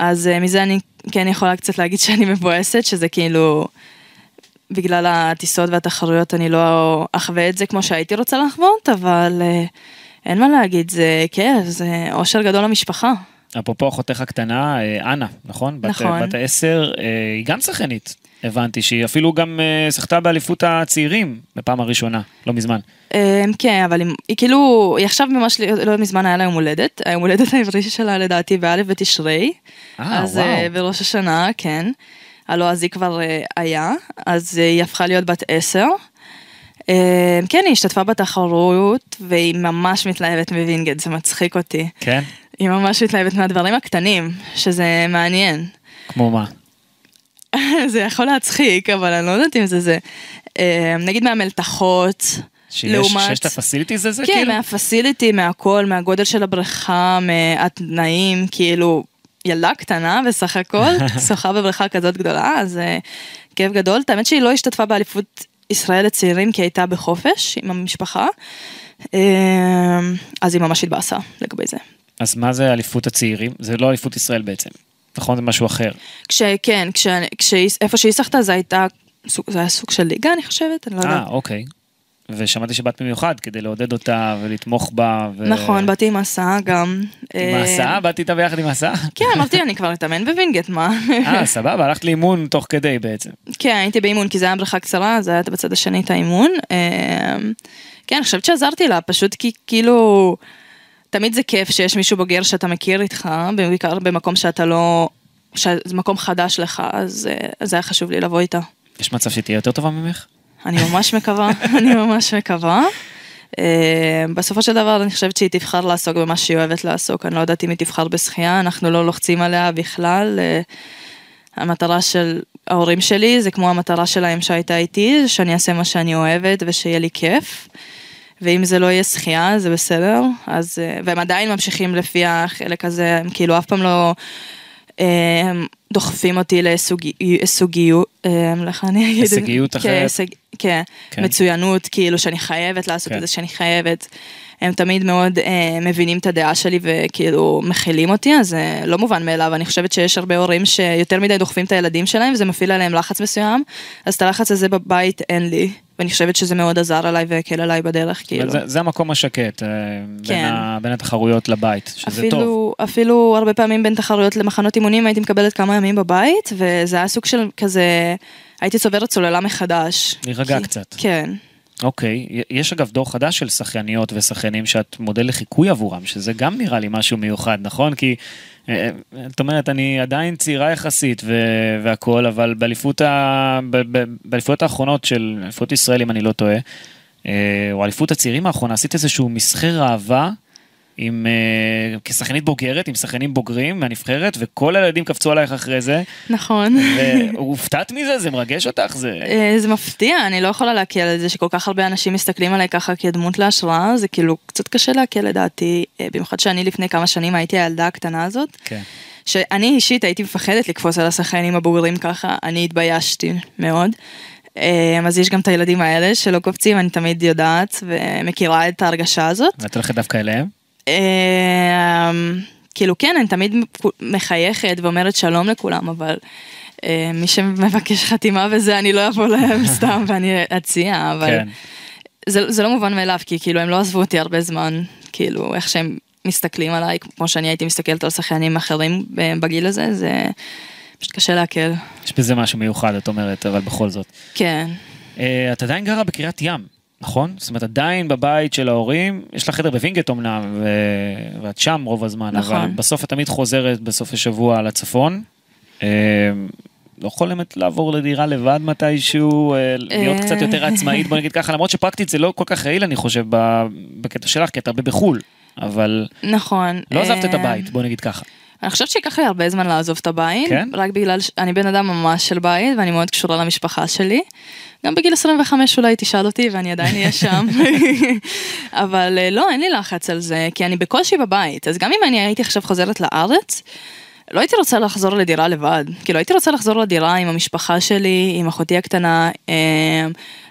אז uh, מזה אני כן יכולה קצת להגיד שאני מבואסת, שזה כאילו... בגלל הטיסות והתחרויות אני לא אחווה את זה כמו שהייתי רוצה לחוות, אבל uh, אין מה להגיד, זה כיף, זה אושר גדול למשפחה. אפרופו אחותך הקטנה, אה, אנה, נכון? נכון. בת העשר, אה, היא גם שחקנית. הבנתי שהיא אפילו גם אה, זכתה באליפות הצעירים בפעם הראשונה, לא מזמן. כן, אבל היא, כאילו, היא עכשיו ממש לא לא מזמן היה לה יום הולדת, היום הולדת העברי שלה לדעתי באלף בתשרי. אה, וואו. אה, בראש השנה, כן. אז היא כבר אה, היה, אז אה, היא הפכה להיות בת עשר. אמ, כן, היא השתתפה בתחרות, והיא ממש מתלהבת מווינגייט, זה מצחיק אותי. כן? היא ממש מתלהבת מהדברים הקטנים, שזה מעניין. כמו מה? זה יכול להצחיק, אבל אני לא יודעת אם זה זה. אמ, נגיד מהמלתחות. שיש לעומת- שיש את ה facilities הזה, כן, כאילו? מה facility, מהכל, מהגודל של הבריכה, מהתנאים, כאילו, ילדה קטנה בסך הכל, שוחה בבריכה כזאת גדולה, אז אה, כיף גדול. האמת שהיא לא השתתפה באליפות ישראל לצעירים, כי הייתה בחופש עם המשפחה, אה, אז היא ממש התבאסה לגבי זה. אז מה זה אליפות הצעירים? זה לא אליפות ישראל בעצם. נכון, זה משהו אחר. כשכן, כש, כשהיא- איפה שהיא שחתה זה הייתה, זה היה סוג של ליגה אני חושבת, אני לא אה, יודעת. אוקיי. ושמעתי שבאת במיוחד כדי לעודד אותה ולתמוך בה. ו... נכון, באתי עם הסעה גם. עם אה, ההסעה? באת איתה ביחד עם ההסעה? כן, אמרתי, אני כבר אתאמן בווינגייט, מה? אה, סבבה, הלכת לאימון תוך כדי בעצם. כן, הייתי באימון כי זה היה בריכה קצרה, אז היה בצד השני את האימון. אמ, כן, אני חושבת שעזרתי לה, פשוט כי כאילו, תמיד זה כיף שיש מישהו בוגר שאתה מכיר איתך, בעיקר במקום שאתה לא, שזה מקום חדש לך, אז אה, אז היה חשוב לי לבוא איתה. יש מצב שתהיה יותר טובה ממך? אני ממש מקווה, אני ממש מקווה. אה, בסופו של דבר אני חושבת שהיא תבחר לעסוק במה שהיא אוהבת לעסוק, אני לא יודעת אם היא תבחר בשחייה, אנחנו לא לוחצים עליה בכלל. אה, המטרה של ההורים שלי זה כמו המטרה שלהם שהייתה איתי, שאני אעשה מה שאני אוהבת ושיהיה לי כיף. ואם זה לא יהיה שחייה זה בסדר, אז, אה, והם עדיין ממשיכים לפי החלק הזה, הם כאילו אף פעם לא אה, דוחפים אותי לסוגיות, איך אני אגיד? הישגיות כן, אחרת. כן, כן. מצוינות, כאילו שאני חייבת לעשות כן. את זה, שאני חייבת. הם תמיד מאוד אה, מבינים את הדעה שלי וכאילו מכילים אותי, אז זה לא מובן מאליו. אני חושבת שיש הרבה הורים שיותר מדי דוחפים את הילדים שלהם וזה מפעיל עליהם לחץ מסוים, אז את הלחץ הזה בבית אין לי, ואני חושבת שזה מאוד עזר עליי והקל עליי בדרך, כאילו. זה, זה המקום השקט, אה, בין, כן. ה, בין התחרויות לבית, שזה טוב. אפילו, אפילו הרבה פעמים בין תחרויות למחנות אימונים הייתי מקבלת כמה ימים בבית, וזה היה סוג של כזה, הייתי צוברת סוללה מחדש. להירגע כי- קצת. כן. אוקיי, יש אגב דור חדש של שחייניות ושחיינים שאת מודל לחיקוי עבורם, שזה גם נראה לי משהו מיוחד, נכון? כי את אומרת, אני עדיין צעירה יחסית ו- והכל, אבל באליפויות האחרונות של אליפות ישראל, אם אני לא טועה, אה, או אליפות הצעירים האחרונה, עשית איזשהו מסחר אהבה. עם, אה, כשחקנית בוגרת, עם שחקנים בוגרים מהנבחרת, וכל הילדים קפצו עלייך אחרי זה, נכון. והופתעת מזה? זה מרגש אותך? זה... אה, זה מפתיע, אני לא יכולה להקל על זה שכל כך הרבה אנשים מסתכלים עליי ככה כדמות להשראה, זה כאילו קצת קשה להקל לדעתי, אה, במיוחד שאני לפני כמה שנים הייתי הילדה הקטנה הזאת, כן. שאני אישית הייתי מפחדת לקפוץ על השחקנים הבוגרים ככה, אני התביישתי מאוד. אז יש גם את הילדים האלה שלא קופצים, אני תמיד יודעת ומכירה את ההרגשה הזאת. ואת הולכת דווקא אליהם? אה, כאילו כן, אני תמיד מחייכת ואומרת שלום לכולם, אבל אה, מי שמבקש חתימה וזה, אני לא אבוא להם סתם ואני אציע, אבל כן. זה, זה לא מובן מאליו, כי כאילו הם לא עזבו אותי הרבה זמן, כאילו איך שהם מסתכלים עליי כמו שאני הייתי מסתכלת על שחיינים אחרים בגיל הזה, זה פשוט קשה לעכל. יש בזה משהו מיוחד, את אומרת, אבל בכל זאת. כן. אה, את עדיין גרה בקריית ים, נכון? זאת אומרת, עדיין בבית של ההורים, יש לך חדר בווינגייט אמנם, ו... ואת שם רוב הזמן, נכון. אבל בסוף את תמיד חוזרת בסוף השבוע לצפון. אה, לא חולמת לעבור לדירה לבד מתישהו, אה, להיות אה. קצת יותר עצמאית, בוא נגיד ככה, למרות שפרקטית זה לא כל כך רעיל, אני חושב, בקטע שלך, כי את הרבה בחו"ל, אבל נכון. לא עזבת את אה, הבית, בוא נגיד ככה. אני חושבת שייקח לי הרבה זמן לעזוב את הבית, כן? רק בגלל שאני בן אדם ממש של בית ואני מאוד קשורה למשפחה שלי. גם בגיל 25 אולי תשאל אותי ואני עדיין אהיה שם. אבל אה, לא, אין לי לחץ על זה, כי אני בקושי בבית. אז גם אם אני הייתי עכשיו חוזרת לארץ, לא הייתי רוצה לחזור לדירה לבד. כאילו הייתי רוצה לחזור לדירה עם המשפחה שלי, עם אחותי הקטנה, אה,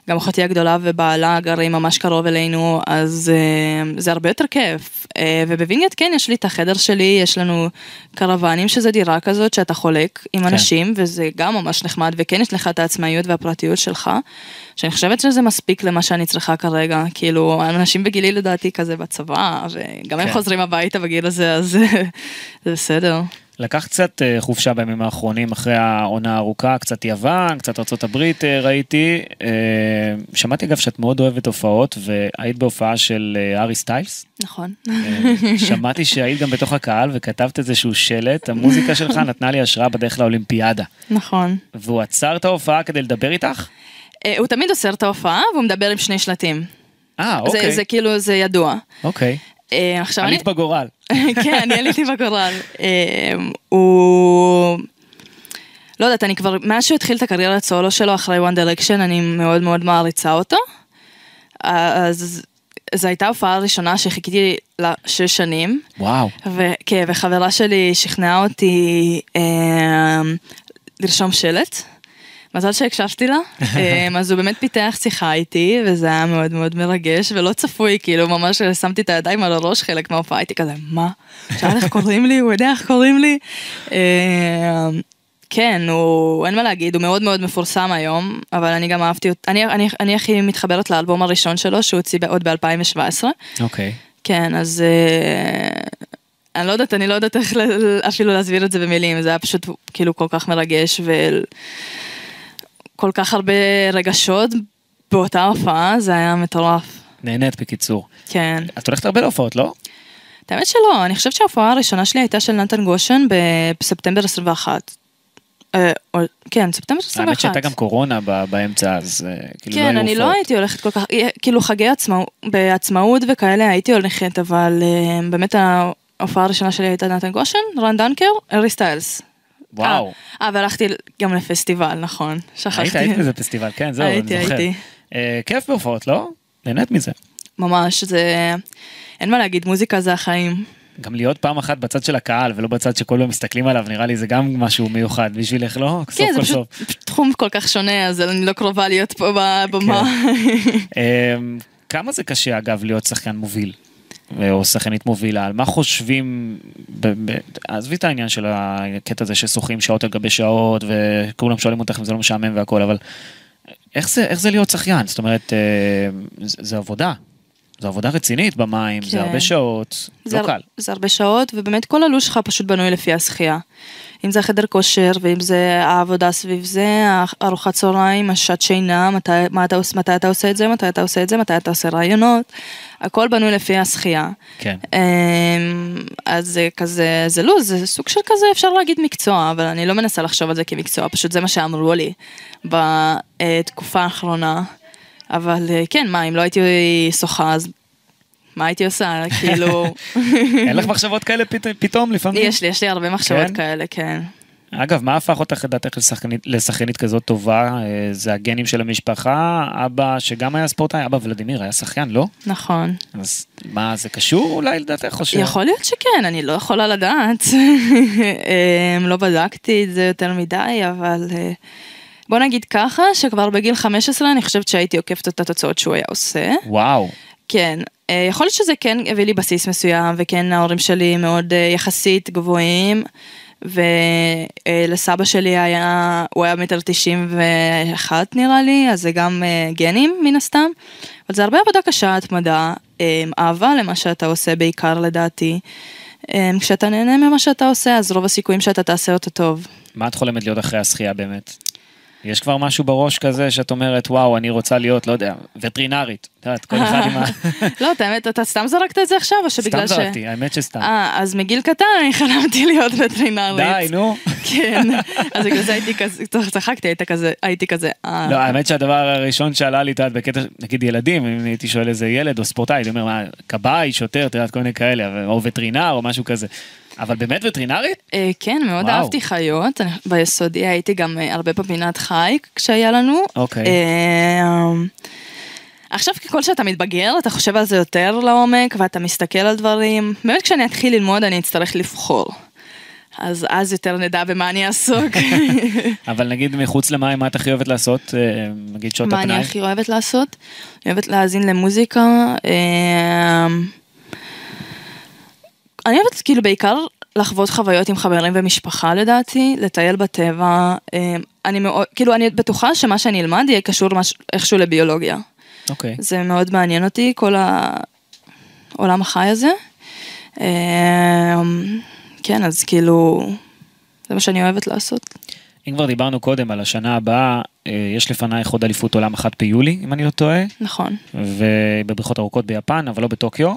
גם אחותי הגדולה ובעלה גרים ממש קרוב אלינו, אז אה, זה הרבה יותר כיף. אה, ובווינגייט כן, יש לי את החדר שלי, יש לנו קרוונים שזה דירה כזאת שאתה חולק עם כן. אנשים, וזה גם ממש נחמד, וכן יש לך את העצמאיות והפרטיות שלך, שאני חושבת שזה מספיק למה שאני צריכה כרגע. כאילו, אנשים בגילי לדעתי כזה בצבא, וגם הם כן. חוזרים הביתה בגיל הזה, אז זה בסדר. לקח קצת אה, חופשה בימים האחרונים אחרי העונה הארוכה, קצת יוון, קצת ארה"ב אה, ראיתי. אה, שמעתי אגב שאת מאוד אוהבת הופעות, והיית בהופעה של ארי סטיילס. נכון. שמעתי שהיית גם בתוך הקהל וכתבת איזשהו שלט, המוזיקה שלך נתנה לי השראה בדרך לאולימפיאדה. נכון. והוא עצר את ההופעה כדי לדבר איתך? הוא תמיד עושה את ההופעה, והוא מדבר עם שני שלטים. אה, זה, אוקיי. זה כאילו, זה ידוע. אוקיי. אה, עכשיו אני... עלית בגורל. כן, אני עליתי בגורל. אה, הוא... לא יודעת, אני כבר, מאז שהוא התחיל את הקריירת סולו שלו אחרי One Direction, אני מאוד מאוד מעריצה אותו. אז זו הייתה ההופעה הראשונה שחיכיתי לה שש שנים. וואו. וכן, וחברה שלי שכנעה אותי אה, לרשום שלט. מזל שהקשבתי לה, אה, אז הוא באמת פיתח שיחה איתי, וזה היה מאוד מאוד מרגש ולא צפוי, כאילו ממש שמתי את הידיים על הראש חלק מההופעה, הייתי כזה, מה? שאל איך קוראים לי? הוא יודע איך קוראים לי? אה, כן, הוא, אין מה להגיד, הוא מאוד מאוד מפורסם היום, אבל אני גם אהבתי אותו, אני, אני, אני הכי מתחברת לאלבום הראשון שלו, שהוא הוציא עוד ב-2017. אוקיי. כן, אז אה, אני לא יודעת, אני לא יודעת איך אפילו להסביר את זה במילים, זה היה פשוט כאילו כל כך מרגש וכל כך הרבה רגשות באותה הופעה, זה היה מטורף. נהנית בקיצור. כן. את הולכת הרבה להופעות, לא? את האמת שלא, אני חושבת שההופעה הראשונה שלי הייתה של נתן גושן בספטמבר 21. אה, כן, ספטמבר 21. האמת שהייתה גם קורונה באמצע, אז אה, כאילו לא כן, היו אני לא הופעות. הייתי הולכת כל כך, אה, כאילו חגי עצמאות, בעצמאות וכאלה הייתי הולכת, אבל באמת ההופעה הראשונה שלי הייתה נתן גושן, רן דנקר, ארי סטיילס. וואו. אה, אה, והלכתי גם לפסטיבל, נכון, שכחתי. היית, היית בזה פסטיבל, כן, זהו, אני הייתי, זוכר. הייתי. אה, כיף בהופעות, לא? נהנית מזה. ממש, זה... אין מה להגיד, מוזיקה זה החיים. גם להיות פעם אחת בצד של הקהל ולא בצד שכל יום מסתכלים עליו, נראה לי זה גם משהו מיוחד בשבילך, לא? סוף כן, זה כל פשוט סוף. תחום כל כך שונה, אז אני לא קרובה להיות פה בבמה. אמ, כמה זה קשה אגב להיות שחקן מוביל? או שחקנית מובילה, על מה חושבים, עזבי את העניין של הקטע הזה ששוחים שעות על גבי שעות וכולם שואלים אותך אם זה לא משעמם והכל, אבל איך זה, איך זה להיות שחיין? זאת אומרת, אה, זה, זה עבודה, זו עבודה רצינית במים, זה כן. הרבה שעות, זה לא הר- קל. זה הרבה שעות, ובאמת כל הלו"ז שלך פשוט בנוי לפי השחייה. אם זה החדר כושר, ואם זה העבודה סביב זה, ארוחת צהריים, השעת שינה, מתי, מה אתה, מתי אתה עושה את זה, מתי אתה עושה את זה, מתי אתה עושה רעיונות, הכל בנוי לפי השחייה. כן. אמ, אז זה כזה, זה לו"ז, זה סוג של כזה, אפשר להגיד מקצוע, אבל אני לא מנסה לחשוב על זה כמקצוע, פשוט זה מה שאמרו לי בתקופה האחרונה. אבל אה, כן, מה, אם לא הייתי שוחה, אז מה הייתי עושה? כאילו, אין לך מחשבות כאלה פת- פתאום לפעמים? יש לי, יש לי הרבה מחשבות כן? כאלה, כן. אגב, מה הפך אותך לדעתך לשחקנית, לשחקנית כזאת טובה? אה, זה הגנים של המשפחה, אבא שגם היה ספורטאי, אבא ולדימיר היה שחיין, לא? נכון. אז מה, זה קשור אולי לדעתך או ש... יכול להיות שכן, אני לא יכולה לדעת. אמ, לא בדקתי את זה יותר מדי, אבל אה, בוא נגיד ככה, שכבר בגיל 15 אני חושבת שהייתי עוקפת את התוצאות שהוא היה עושה. וואו, כן, אה, יכול להיות שזה כן הביא לי בסיס מסוים, וכן ההורים שלי מאוד אה, יחסית גבוהים, ולסבא שלי היה, הוא היה מטר תשעים ואחת נראה לי, אז זה גם אה, גנים מן הסתם, אבל זה הרבה עבודה קשה, התמדה, אה, אהבה למה שאתה עושה בעיקר לדעתי. אה, כשאתה נהנה ממה שאתה עושה, אז רוב הסיכויים שאתה תעשה אותו טוב. מה את חולמת להיות אחרי השחייה באמת? יש כבר משהו בראש כזה שאת אומרת, וואו, אני רוצה להיות, לא יודע, וטרינרית. את יודעת, כל אחד עם ה... לא, את האמת, אתה סתם זרקת את זה עכשיו, או שבגלל ש... סתם זרקתי, האמת שסתם. אה, אז מגיל קטן אני חלמתי להיות וטרינרית. די, נו. כן, אז בגלל זה הייתי כזה, צחקתי, הייתי כזה, הייתי כזה, אה. לא, האמת שהדבר הראשון שעלה לי, את יודעת, בקטע, נגיד ילדים, אם הייתי שואל איזה ילד או ספורטאי, הייתי אומר, מה, כבאי, שוטר, את יודעת, כל מיני כאלה, או וטרינר או משהו כזה. אבל באמת וטרינרית? אה, כן, מאוד וואו. אהבתי חיות. ביסודי הייתי גם אה, הרבה בפינת חי כשהיה לנו. אוקיי. אה, עכשיו ככל שאתה מתבגר אתה חושב על זה יותר לעומק ואתה מסתכל על דברים. באמת כשאני אתחיל ללמוד אני אצטרך לבחור. אז אז יותר נדע במה אני אעסוק. אבל נגיד מחוץ למים, מה את הכי אוהבת לעשות? נגיד שעות מה אני הפנאי? הכי אוהבת לעשות? אני אוהבת להאזין למוזיקה. אני אוהבת כאילו בעיקר לחוות חוויות עם חברים ומשפחה לדעתי, לטייל בטבע. אה, אני מאוד, כאילו אני בטוחה שמה שאני אלמד יהיה קשור מש, איכשהו לביולוגיה. אוקיי. זה מאוד מעניין אותי, כל העולם החי הזה. אה, כן, אז כאילו, זה מה שאני אוהבת לעשות. אם כבר דיברנו קודם על השנה הבאה, אה, יש לפנייך עוד אליפות עולם אחת ביולי, אם אני לא טועה, נכון. ובבריכות ארוכות ביפן, אבל לא בטוקיו.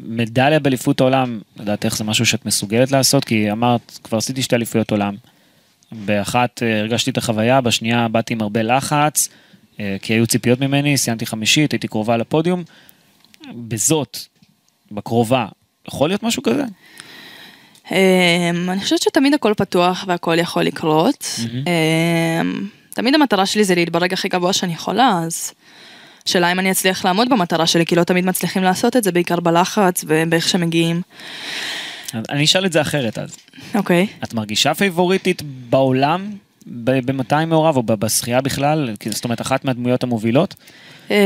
מדליה באליפות העולם, לדעת איך זה משהו שאת מסוגלת לעשות, כי אמרת, כבר עשיתי שתי אליפויות עולם. באחת אה, הרגשתי את החוויה, בשנייה באתי עם הרבה לחץ, אה, כי היו ציפיות ממני, סיימתי חמישית, הייתי קרובה לפודיום. בזאת, בקרובה, יכול להיות משהו כזה? אמ, אני חושבת שתמיד הכל פתוח והכל יכול לקרות. אמ, תמיד המטרה שלי זה להתברג הכי גבוה שאני יכולה, אז שאלה אם אני אצליח לעמוד במטרה שלי, כי לא תמיד מצליחים לעשות את זה, בעיקר בלחץ ובאיך שמגיעים. אני אשאל את זה אחרת אז. אוקיי. את מרגישה פייבוריטית בעולם ב-200 מעורב או בשחייה בכלל? זאת אומרת, אחת מהדמויות המובילות? אמ,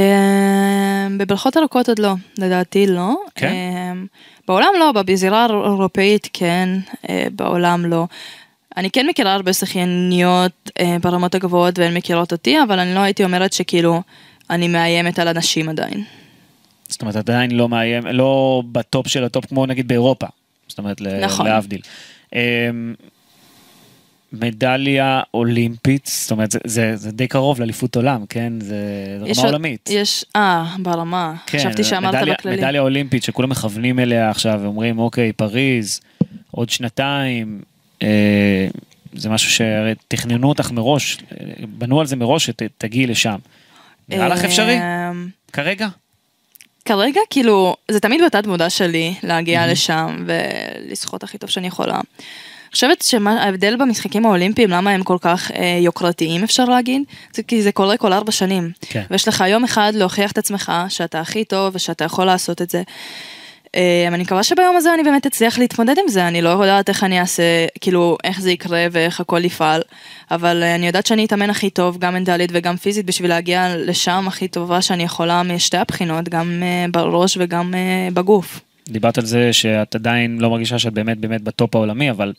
בברכות ארוכות עוד לא, לדעתי לא. כן? אמ, בעולם לא, בזירה האירופאית כן, אה, בעולם לא. אני כן מכירה הרבה שחייניות אה, ברמות הגבוהות והן מכירות אותי, אבל אני לא הייתי אומרת שכאילו אני מאיימת על אנשים עדיין. זאת אומרת, עדיין לא מאיים, לא ב top של ה top כמו נגיד באירופה. זאת אומרת, נכון. להבדיל. אמ, מדליה אולימפית, זאת אומרת, זה, זה, זה די קרוב לאליפות עולם, כן? זה, רמה עולמית. יש, אה, ברמה. כן, חשבתי שאמרת מדליה, בכללי. מדליה אולימפית שכולם מכוונים אליה עכשיו ואומרים, אוקיי, פריז, עוד שנתיים. אה, זה משהו שתכננו אותך מראש, אה, בנו על זה מראש שתגיעי לשם. נראה לך אפשרי? אמ, כרגע? כרגע כאילו זה תמיד בתת מודע שלי להגיע לשם ולשחות הכי טוב שאני יכולה. אני חושבת שההבדל במשחקים האולימפיים למה הם כל כך אה, יוקרתיים אפשר להגיד זה כי זה קורה כל ארבע שנים. כן. ויש לך יום אחד להוכיח את עצמך שאתה הכי טוב ושאתה יכול לעשות את זה. אה, אני מקווה שביום הזה אני באמת אצליח להתמודד עם זה, אני לא יודעת איך אני אעשה, כאילו, איך זה יקרה ואיך הכל יפעל, אבל אה, אני יודעת שאני אתאמן הכי טוב, גם מנטלית וגם פיזית, בשביל להגיע לשם הכי טובה שאני יכולה משתי הבחינות, גם אה, בראש וגם בגוף. דיברת על זה שאת עדיין לא מרגישה שאת באמת באמת בטופ העולמי, אבל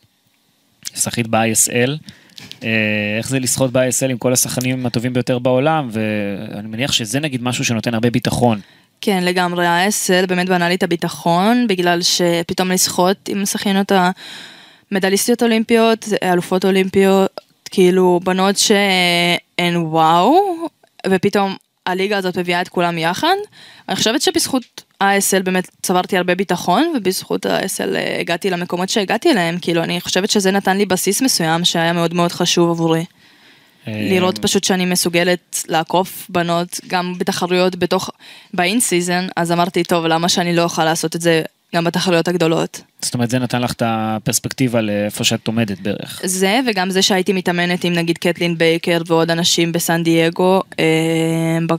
שחית ב-ISL. איך זה לשחות ב-ISL עם כל השחקנים הטובים ביותר בעולם, ואני מניח שזה נגיד משהו שנותן הרבה ביטחון. כן, לגמרי, ה-SL באמת בנה לי את הביטחון, בגלל שפתאום לשחות עם שחיינות המדליסטיות אולימפיות, אלופות אולימפיות, כאילו בנות שהן וואו, ופתאום הליגה הזאת מביאה את כולם יחד. אני חושבת שבזכות ה-SL באמת צברתי הרבה ביטחון, ובזכות ה-SL הגעתי למקומות שהגעתי אליהם, כאילו אני חושבת שזה נתן לי בסיס מסוים שהיה מאוד מאוד חשוב עבורי. אה, לראות פשוט שאני מסוגלת לעקוף בנות גם בתחרויות בתוך, season, אז אמרתי, טוב, למה שאני לא אוכל לעשות את זה גם בתחרויות הגדולות? זאת אומרת, זה נתן לך את הפרספקטיבה לאיפה שאת עומדת בערך. זה, וגם זה שהייתי מתאמנת עם נגיד קטלין בייקר ועוד אנשים בסן דייגו, אה,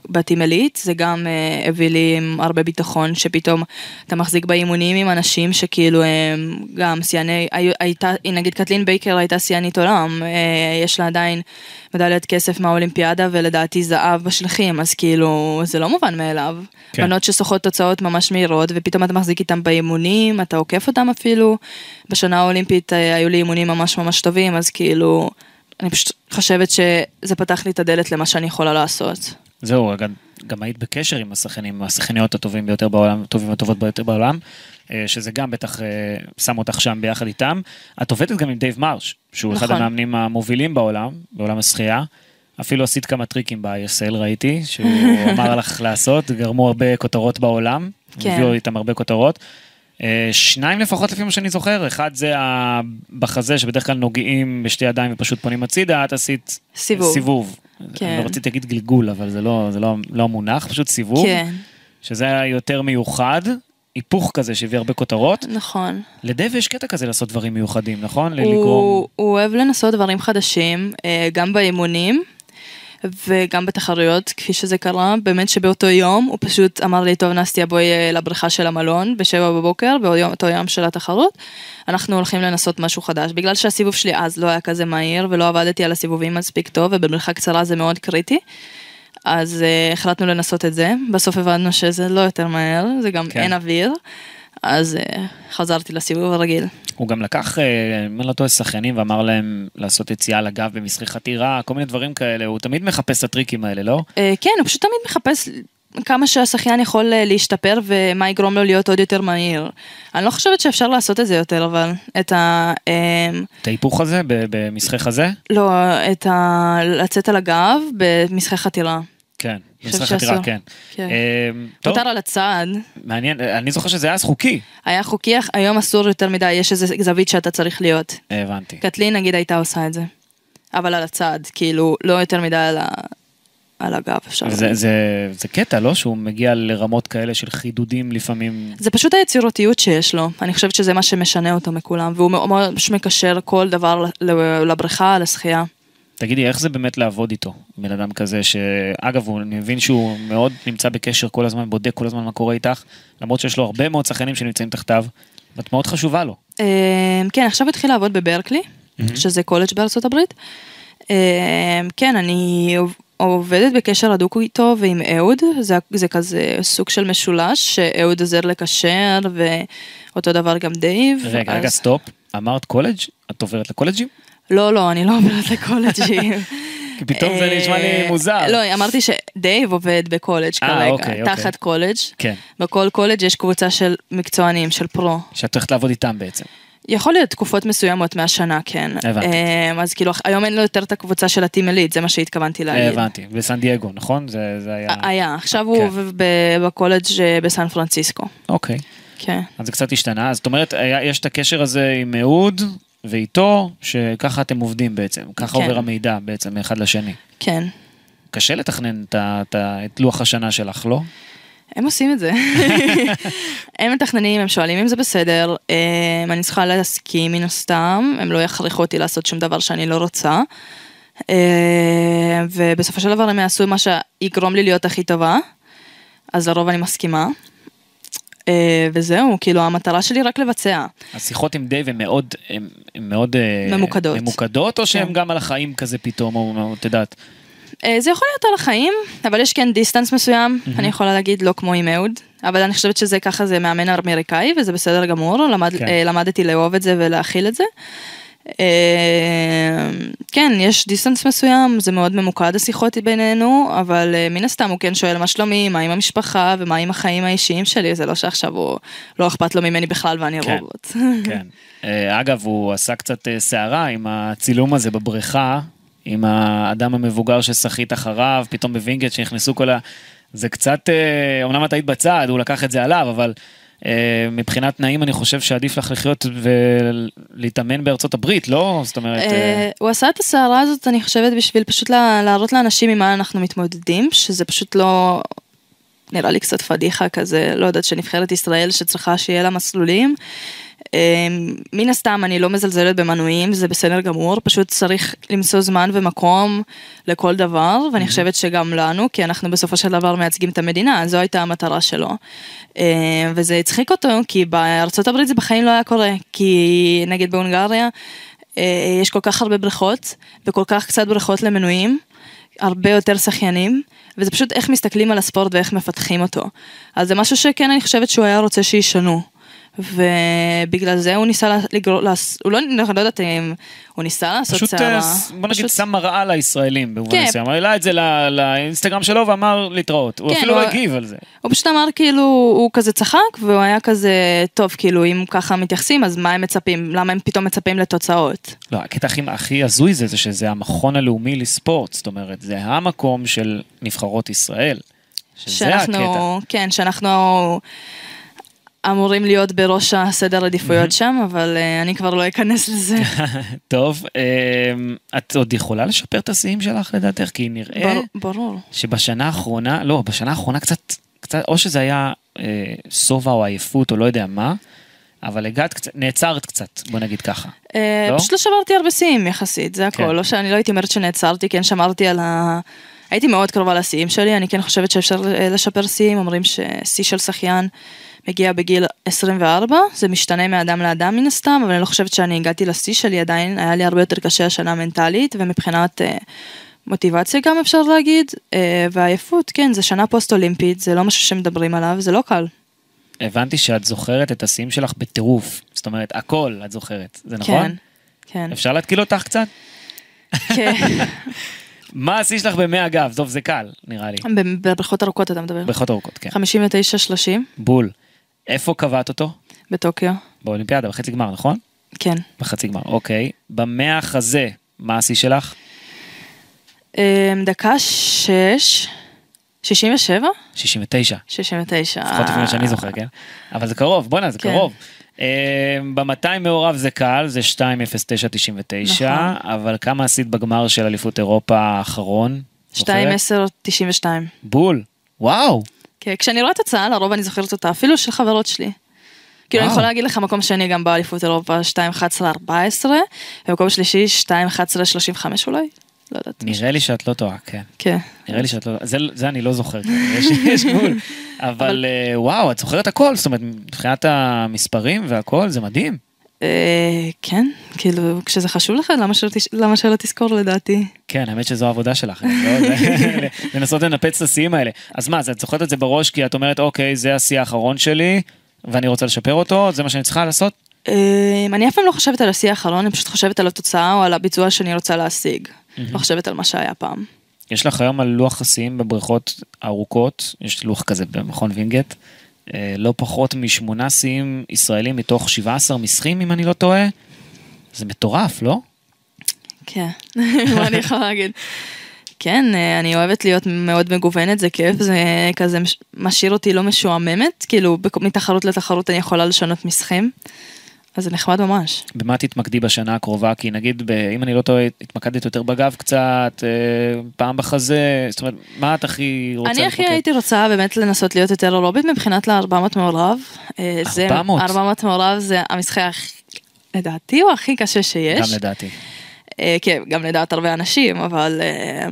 בטים אליט, זה גם אה, הביא לי עם הרבה ביטחון, שפתאום אתה מחזיק באימונים עם אנשים שכאילו הם גם שיאני, הי- הייתה, נגיד קטלין בייקר הייתה שיאנית עולם, אה, יש לה עדיין מדליית כסף מהאולימפיאדה ולדעתי זהב בשליחים, אז כאילו זה לא מובן מאליו. כן. בנות ששוחות תוצאות ממש מהירות, ופתאום אתה מחזיק איתם באימונים, אתה עוקף אותם אפילו. בשנה האולימפית אה, היו לי אימונים ממש ממש טובים, אז כאילו, אני פשוט חושבת שזה פתח לי את הדלת למה שאני יכולה לעשות. זהו, גם, גם היית בקשר עם השחקנים, השחקניות הטובים ביותר בעולם, הטובים והטובות ביותר בעולם, אה, שזה גם בטח אה, שם אותך שם ביחד איתם. את עובדת גם עם דייב מרש, שהוא אחד נכון. המאמנים המובילים בעולם, בעולם השחייה. אפילו עשית כמה טריקים ב-ISL ראיתי, שהוא אמר לך לעשות, גרמו הרבה כותרות בעולם, כן. הביאו איתם הרבה כותרות. אה, שניים לפחות לפי מה שאני זוכר, אחד זה בחזה שבדרך כלל נוגעים בשתי ידיים ופשוט פונים הצידה, את עשית סיבוב. סיבוב. כן. לא רציתי להגיד גלגול, אבל זה לא, זה לא, לא המונח, פשוט סיבוב, כן, שזה היה יותר מיוחד, היפוך כזה שהביא הרבה כותרות. נכון. לדב יש קטע כזה לעשות דברים מיוחדים, נכון? הוא, לגרום... הוא אוהב לנסות דברים חדשים, אה, גם באימונים וגם בתחרויות, כפי שזה קרה. באמת שבאותו יום הוא פשוט אמר לי, טוב נסטיה בואי אה, לבריכה של המלון בשבע בבוקר, באותו יום של התחרות. אנחנו הולכים לנסות משהו חדש. בגלל שהסיבוב שלי אז לא היה כזה מהיר ולא עבדתי על הסיבובים מספיק טוב ובמרחק קצרה זה מאוד קריטי. אז uh, החלטנו לנסות את זה, בסוף הבנו שזה לא יותר מהר, זה גם כן. כן. אין אוויר, אז uh, חזרתי לסיבוב הרגיל. הוא גם לקח, אה, אם אני לא טועה, שחיינים ואמר להם לעשות יציאה לגב במשחק חתירה, כל מיני דברים כאלה, הוא תמיד מחפש את הטריקים האלה, לא? Uh, כן, הוא פשוט תמיד מחפש כמה שהשחיין יכול להשתפר ומה יגרום לו להיות עוד יותר מהיר. אני לא חושבת שאפשר לעשות את זה יותר, אבל את ה... Um, את ההיפוך הזה ב- במשחק הזה? לא, את ה... לצאת על הגב במשחק חתירה. כן, במשחק חתירה. כן. כן. טוב, מותר על הצד, מעניין, אני זוכר שזה היה אז חוקי. היה חוקי, היום אסור יותר מדי, יש איזה זווית שאתה צריך להיות. הבנתי. קטלין נגיד הייתה עושה את זה. אבל על הצד, כאילו, לא יותר מדי על, ה... על הגב, אפשר זה. זה, זה קטע, לא? שהוא מגיע לרמות כאלה של חידודים לפעמים. זה פשוט היצירתיות שיש לו, אני חושבת שזה מה שמשנה אותו מכולם, והוא ממש מקשר כל דבר לבריכה, לשחייה. תגידי, איך זה באמת לעבוד איתו? בן אדם כזה שאגב, אני מבין שהוא מאוד נמצא בקשר כל הזמן, בודק כל הזמן מה קורה איתך, למרות שיש לו הרבה מאוד שחקנים שנמצאים תחתיו, ואת מאוד חשובה לו. אה, כן, עכשיו התחיל לעבוד בברקלי, שזה קולג' בארצות הברית. אה, כן, אני עוב- עובדת בקשר הדוק איתו ועם אהוד, זה, זה כזה סוג של משולש, שאהוד עוזר לקשר, ואותו דבר גם דייב. רגע, אז- רגע, Stop. אמרת קולג'? את עוברת לקולג'ים? לא, לא, אני לא עוברת לקולג'ים. כי פתאום זה נשמע לי אה, מוזר. לא, אמרתי שדייב עובד בקולג' אה, כרגע, אוקיי, אוקיי. תחת קולג'. כן, בכל קולג' יש קבוצה של מקצוענים, של pro. שאת הולכת לעבוד איתם בעצם. יכול להיות תקופות מסוימת מהשנה, כן. הבנתי. אה, אז כאילו, היום אין לו יותר את הקבוצה של הטים אליט, זה מה שהתכוונתי אה, להגיד. הבנתי, בסן דייגו, נכון? זה זה היה... היה, עכשיו כן. הוא בקולג' אה, בסן פרנסיסקו. אוקיי. כן. אז זה קצת השתנה, אז זאת אומרת, יש את הקשר הזה עם אהוד ואיתו, שככה אתם עובדים בעצם, ככה כן. עובר המידע בעצם מאחד לשני. כן. קשה לתכנן את את את לוח השנה שלך, לא? הם עושים את זה. הם מתכננים, הם שואלים אם זה בסדר, אה, אני צריכה להסכים מן הסתם, הם לא יכריחו אותי לעשות שום דבר שאני לא רוצה. אה, ובסופו של דבר הם יעשו מה שיגרום לי להיות הכי טובה, אז לרוב אני מסכימה. אה, וזהו, כאילו המטרה שלי רק לבצע. השיחות עם דייב הן מאוד, הן הן מאוד... אה, ממוקדות. ממוקדות, או שהן כן. גם על החיים כזה פתאום, או את יודעת. אה, זה יכול להיות על החיים, אבל יש כן distance מסוים, אני יכולה להגיד לא כמו עם אהוד, אבל אני חושבת שזה ככה זה מאמן אמריקאי וזה בסדר גמור, למד, כן. למדתי לאהוב את זה ולהכיל את זה. אה, כן, יש distance מסוים, זה מאוד ממוקד השיחות בינינו, אבל אה, מן הסתם הוא כן שואל מה שלומי, מה עם המשפחה ומה עם החיים האישיים שלי, זה לא שעכשיו הוא לא אכפת לו ממני בכלל ואני כן. רובוט. כן. אה, אגב, הוא עשה קצת סערה עם הצילום הזה בבריכה, עם האדם המבוגר ששחית אחריו, פתאום בווינגייט שנכנסו כל ה... זה קצת, אומנם את היית בצד, הוא לקח את זה עליו, אבל מבחינת תנאים אני חושב שעדיף לך לחיות ולהתאמן בארצות הברית, לא? זאת אומרת... אה, אה, הוא עשה את הסערה הזאת, אני חושבת, בשביל פשוט לה- להראות לאנשים עם מה אנחנו מתמודדים, שזה פשוט לא... נראה לי קצת פדיחה כזה, לא יודעת, שנבחרת ישראל שצריכה שיהיה לה מסלולים. אה, מן הסתם אני לא מזלזלת במנויים, זה בסדר גמור, פשוט צריך למצוא זמן ומקום לכל דבר, ואני חושבת שגם לנו, כי אנחנו בסופו של דבר מייצגים את המדינה, זו הייתה המטרה שלו. אה, וזה הצחיק אותו, כי בארצות הברית זה בחיים לא היה קורה, כי נגיד בהונגריה, אה, יש כל כך הרבה בריכות, וכל כך קצת בריכות למנויים, הרבה יותר שחיינים, וזה פשוט איך מסתכלים על הספורט ואיך מפתחים אותו. אז זה משהו שכן אני חושבת שהוא היה רוצה שישנו. ובגלל זה הוא ניסה לגרור, הוא לא, אני לא יודעת אם הוא ניסה לעשות פשוט, סערה. אה, בוא נגיד, פשוט- שם מראה לישראלים במובן כן. מסוים. העלה את זה ל- לאינסטגרם שלו ואמר להתראות. הוא כן, אפילו הוא- לא הגיב על זה. הוא פשוט אמר כאילו, הוא כזה צחק והוא היה כזה, טוב, כאילו אם ככה מתייחסים אז מה הם מצפים, למה הם פתאום מצפים לתוצאות? לא, הקטע הכי, הכי הזוי זה, זה שזה המכון הלאומי לספורט, זאת אומרת, זה המקום של נבחרות ישראל. שזה הקטע. שאנחנו, כן, שאנחנו אמורים להיות בראש הסדר עדיפויות שם, אבל אה, אני כבר לא אכנס לזה. טוב, אמ, את עוד יכולה לשפר את השיאים שלך לדעתך? כי נראה ברור-. שבשנה האחרונה, לא, בשנה האחרונה קצת, קצת, או שזה היה אה, שובע או עייפות או לא יודע מה, אבל הגעת קצת, נעצרת קצת, בוא נגיד ככה. אה, לא? פשוט לא שברתי הרבה שיאים יחסית, זה כן. הכל. לא שאני לא הייתי אומרת שנעצרתי, כן שמרתי על ה... הייתי מאוד קרובה לשיאים שלי, אני כן חושבת שאפשר לשפר שיאים, אומרים ששיא של שחיין מגיע בגיל 24, זה משתנה מאדם לאדם מן הסתם, אבל אני לא חושבת שאני הגעתי לשיא שלי עדיין, היה לי הרבה יותר קשה השנה מנטלית, ומבחינת אה, מוטיבציה גם אפשר להגיד, אה, ועייפות, כן, זה שנה פוסט אולימפית, זה לא משהו שמדברים עליו, זה לא קל. הבנתי שאת זוכרת את השיאים שלך בטירוף, זאת אומרת, הכל את זוכרת, זה נכון? כן, כן, אפשר להתקיל אותך קצת? כן. מה השיא שלך במאה אגב? טוב, זה קל, נראה לי. בבריכות ארוכות אתה מדבר. בריכות ארוכות, כן. 59-30 בול. איפה קבעת אותו? בטוקיו, באולימפיאדה, בחצי גמר, נכון? כן. בחצי גמר, אוקיי. במאה החזה, מה השיא שלך? אמ, דקה 6, 67? 69. 69. לפחות מה שאני זוכר, כן? אבל זה קרוב, בואנה, זה כן. קרוב. ב-200 מעורב זה קל, זה 2.0999, נכון. אבל כמה עשית בגמר של אליפות אירופה האחרון? 2, זוכרת? 10, 92. בול, וואו, כן, כשאני רואה תוצאה, לרוב אני זוכרת אותה, אפילו של חברות שלי. כאילו, אני. יכולה להגיד לך מקום שני גם באליפות אירופה, 2, 11, 14, ומקום שלישי, 2, 11, 35 אולי? לא יודעת. נראה לי שאת לא טועה, כן. כן. נראה לי שאת לא, זה, זה אני לא זוכר, כן, יש, גבול. אבל אה, וואו, את זוכרת הכל, זאת אומרת, מבחינת המספרים והכל, זה מדהים. אה, כן, כאילו, כשזה חשוב לך, למה שלא תש- למה שלא תזכור לדעתי? כן, האמת שזו העבודה שלך, לא? לנסות לנפץ את השיאים האלה. אז מה, אז את זוכרת את זה בראש כי את אומרת, אוקיי, זה השיא האחרון שלי, ואני רוצה לשפר אותו, זה מה שאני צריכה לעשות? אה, אני אף פעם לא חושבת על השיא האחרון, אני פשוט חושבת על התוצאה או על הביצוע שאני רוצה להשיג. לא חושבת על מה שהיה פעם. יש לך היום על לוח השיאים בבריכות ארוכות, יש לוח כזה במכון וינגייט, לא פחות משמונה שיאים ישראלים מתוך 17 מסחים, אם אני לא טועה. זה מטורף, לא? כן, מה אני יכולה להגיד? כן, אה, אני אוהבת להיות מאוד מגוונת, זה כיף, זה כזה מש- משאיר אותי לא משועממת, כאילו מתחרות לתחרות אני יכולה לשנות מסכים, אז זה נחמד ממש. במה תתמקדי בשנה הקרובה? כי נגיד, ב, אם אני לא טועה, התמקדת יותר בגב קצת, אה, פעם בחזה, זאת אומרת, מה את הכי רוצה אני הכי? הייתי רוצה באמת לנסות להיות יותר אירובית מבחינת ל-400 מעורב. אה, זה- 400? 400 מעורב זה המשחק לדעתי הוא הכי קשה שיש. גם לדעתי. אה, כן, גם לדעת הרבה אנשים, אבל אה,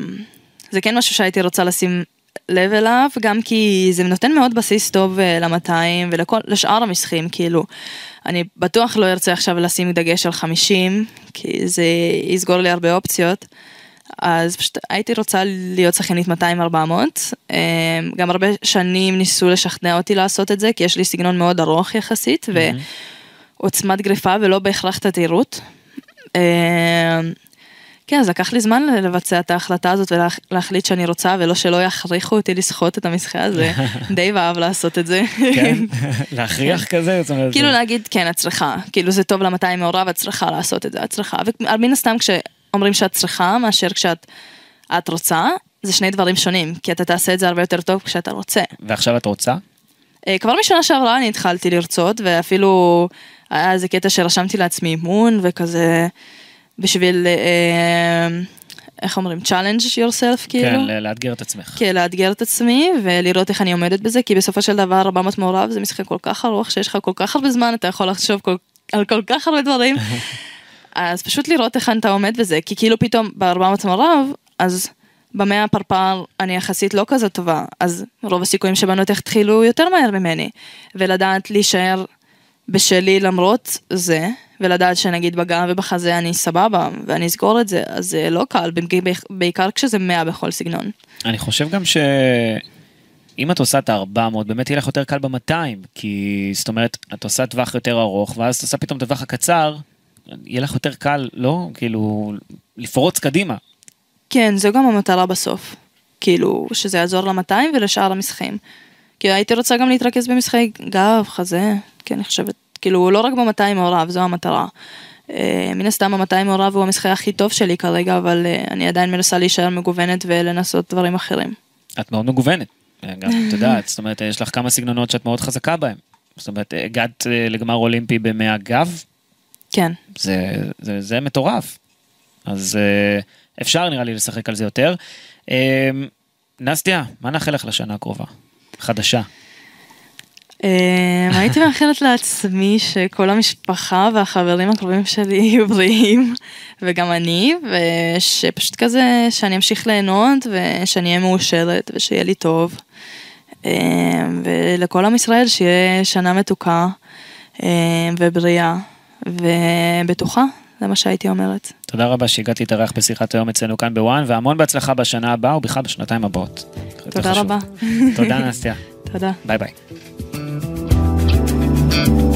זה כן משהו שהייתי רוצה לשים לב אליו, גם כי זה נותן מאוד בסיס טוב ל-200 ולשאר המשחקים, כאילו. אני בטוח לא ארצה עכשיו לשים דגש על 50, כי זה יסגור לי הרבה אופציות. אז פשוט הייתי רוצה להיות שחיינית 200-400. אה, גם הרבה שנים ניסו לשכנע אותי לעשות את זה, כי יש לי סגנון מאוד ארוך יחסית, ועוצמת גריפה ולא בהכרח תדירות. כן, אז לקח לי זמן לבצע את ההחלטה הזאת ולהחליט שאני רוצה, ולא שלא יכריחו אותי לסחוט את המשחה הזה. די ואהב לעשות את זה. כן? להכריח כזה? כאילו להגיד, כן, את צריכה. כאילו זה טוב ל-200 מעורב, את צריכה לעשות את זה, את צריכה. ומן הסתם כשאומרים שאת צריכה, מאשר כשאת את רוצה, זה שני דברים שונים, כי אתה תעשה את זה הרבה יותר טוב כשאתה רוצה. ועכשיו את רוצה? אה, כבר משנה שעברה אני התחלתי לרצות, ואפילו היה איזה קטע שרשמתי לעצמי אימון, וכזה בשביל, אה, איך אומרים, challenge yourself כאילו. כן, לאתגר את עצמך. כן, לאתגר את עצמי ולראות איך אני עומדת בזה, כי בסופו של דבר 400 מעורב זה משחק כל כך ארוך, שיש לך כל כך הרבה זמן, אתה יכול לחשוב כל, על כל כך הרבה דברים. אז פשוט לראות איך אתה עומד בזה, כי כאילו פתאום ב-400 מעורב, אז במאה פרפר אני יחסית לא כזאת טובה, אז רוב הסיכויים שבנות יתחילו יותר מהר ממני, ולדעת להישאר בשלי למרות זה, ולדעת שנגיד בגב ובחזה אני סבבה, ואני אסגור את זה, אז זה לא קל, בעיקר כשזה 100 בכל סגנון. אני חושב גם ש... אם את עושה את ה-400, באמת יהיה לך יותר קל ב-200, כי זאת אומרת, את עושה טווח יותר ארוך, ואז את עושה פתאום את הטווח הקצר, יהיה לך יותר קל, לא? כאילו, לפרוץ קדימה. כן, זו גם המטרה בסוף. כאילו, שזה יעזור ל-200 ולשאר המשחקים. כי הייתי רוצה גם להתרכז במשחקי גב, חזה, כי אני חושבת, כאילו, לא רק ב-200 מעורב, זו המטרה. אה, מן הסתם ה-200 מעורב הוא המשחק הכי טוב שלי כרגע, אבל אה, אני עדיין מנסה להישאר מגוונת ולנסות דברים אחרים. את מאוד מגוונת. גם, את יודעת, זאת אומרת, יש לך כמה סגנונות שאת מאוד חזקה בהם. זאת אומרת, הגעת אה, לגמר אולימפי במאה גב, כן. זה, זה, זה מטורף. אז אה, אפשר נראה לי לשחק על זה יותר. אה, נסטיה, מה נאחל לך לשנה הקרובה? חדשה. אה, הייתי מאחלת לעצמי שכל המשפחה והחברים הקרובים שלי יהיו בריאים, וגם אני, ושפשוט כזה, שאני אמשיך ליהנות, ושאני אהיה מאושרת, ושיהיה לי טוב. אה, ולכל עם ישראל שיהיה שנה מתוקה אה, ובריאה ובטוחה, זה מה שהייתי אומרת. תודה רבה שהגעתי להתארח בשיחת היום אצלנו כאן בוואן, והמון בהצלחה בשנה הבאה ובכלל בשנתיים הבאות. תודה. רבה. תודה נסטיה. תודה. ביי ביי. Thank you.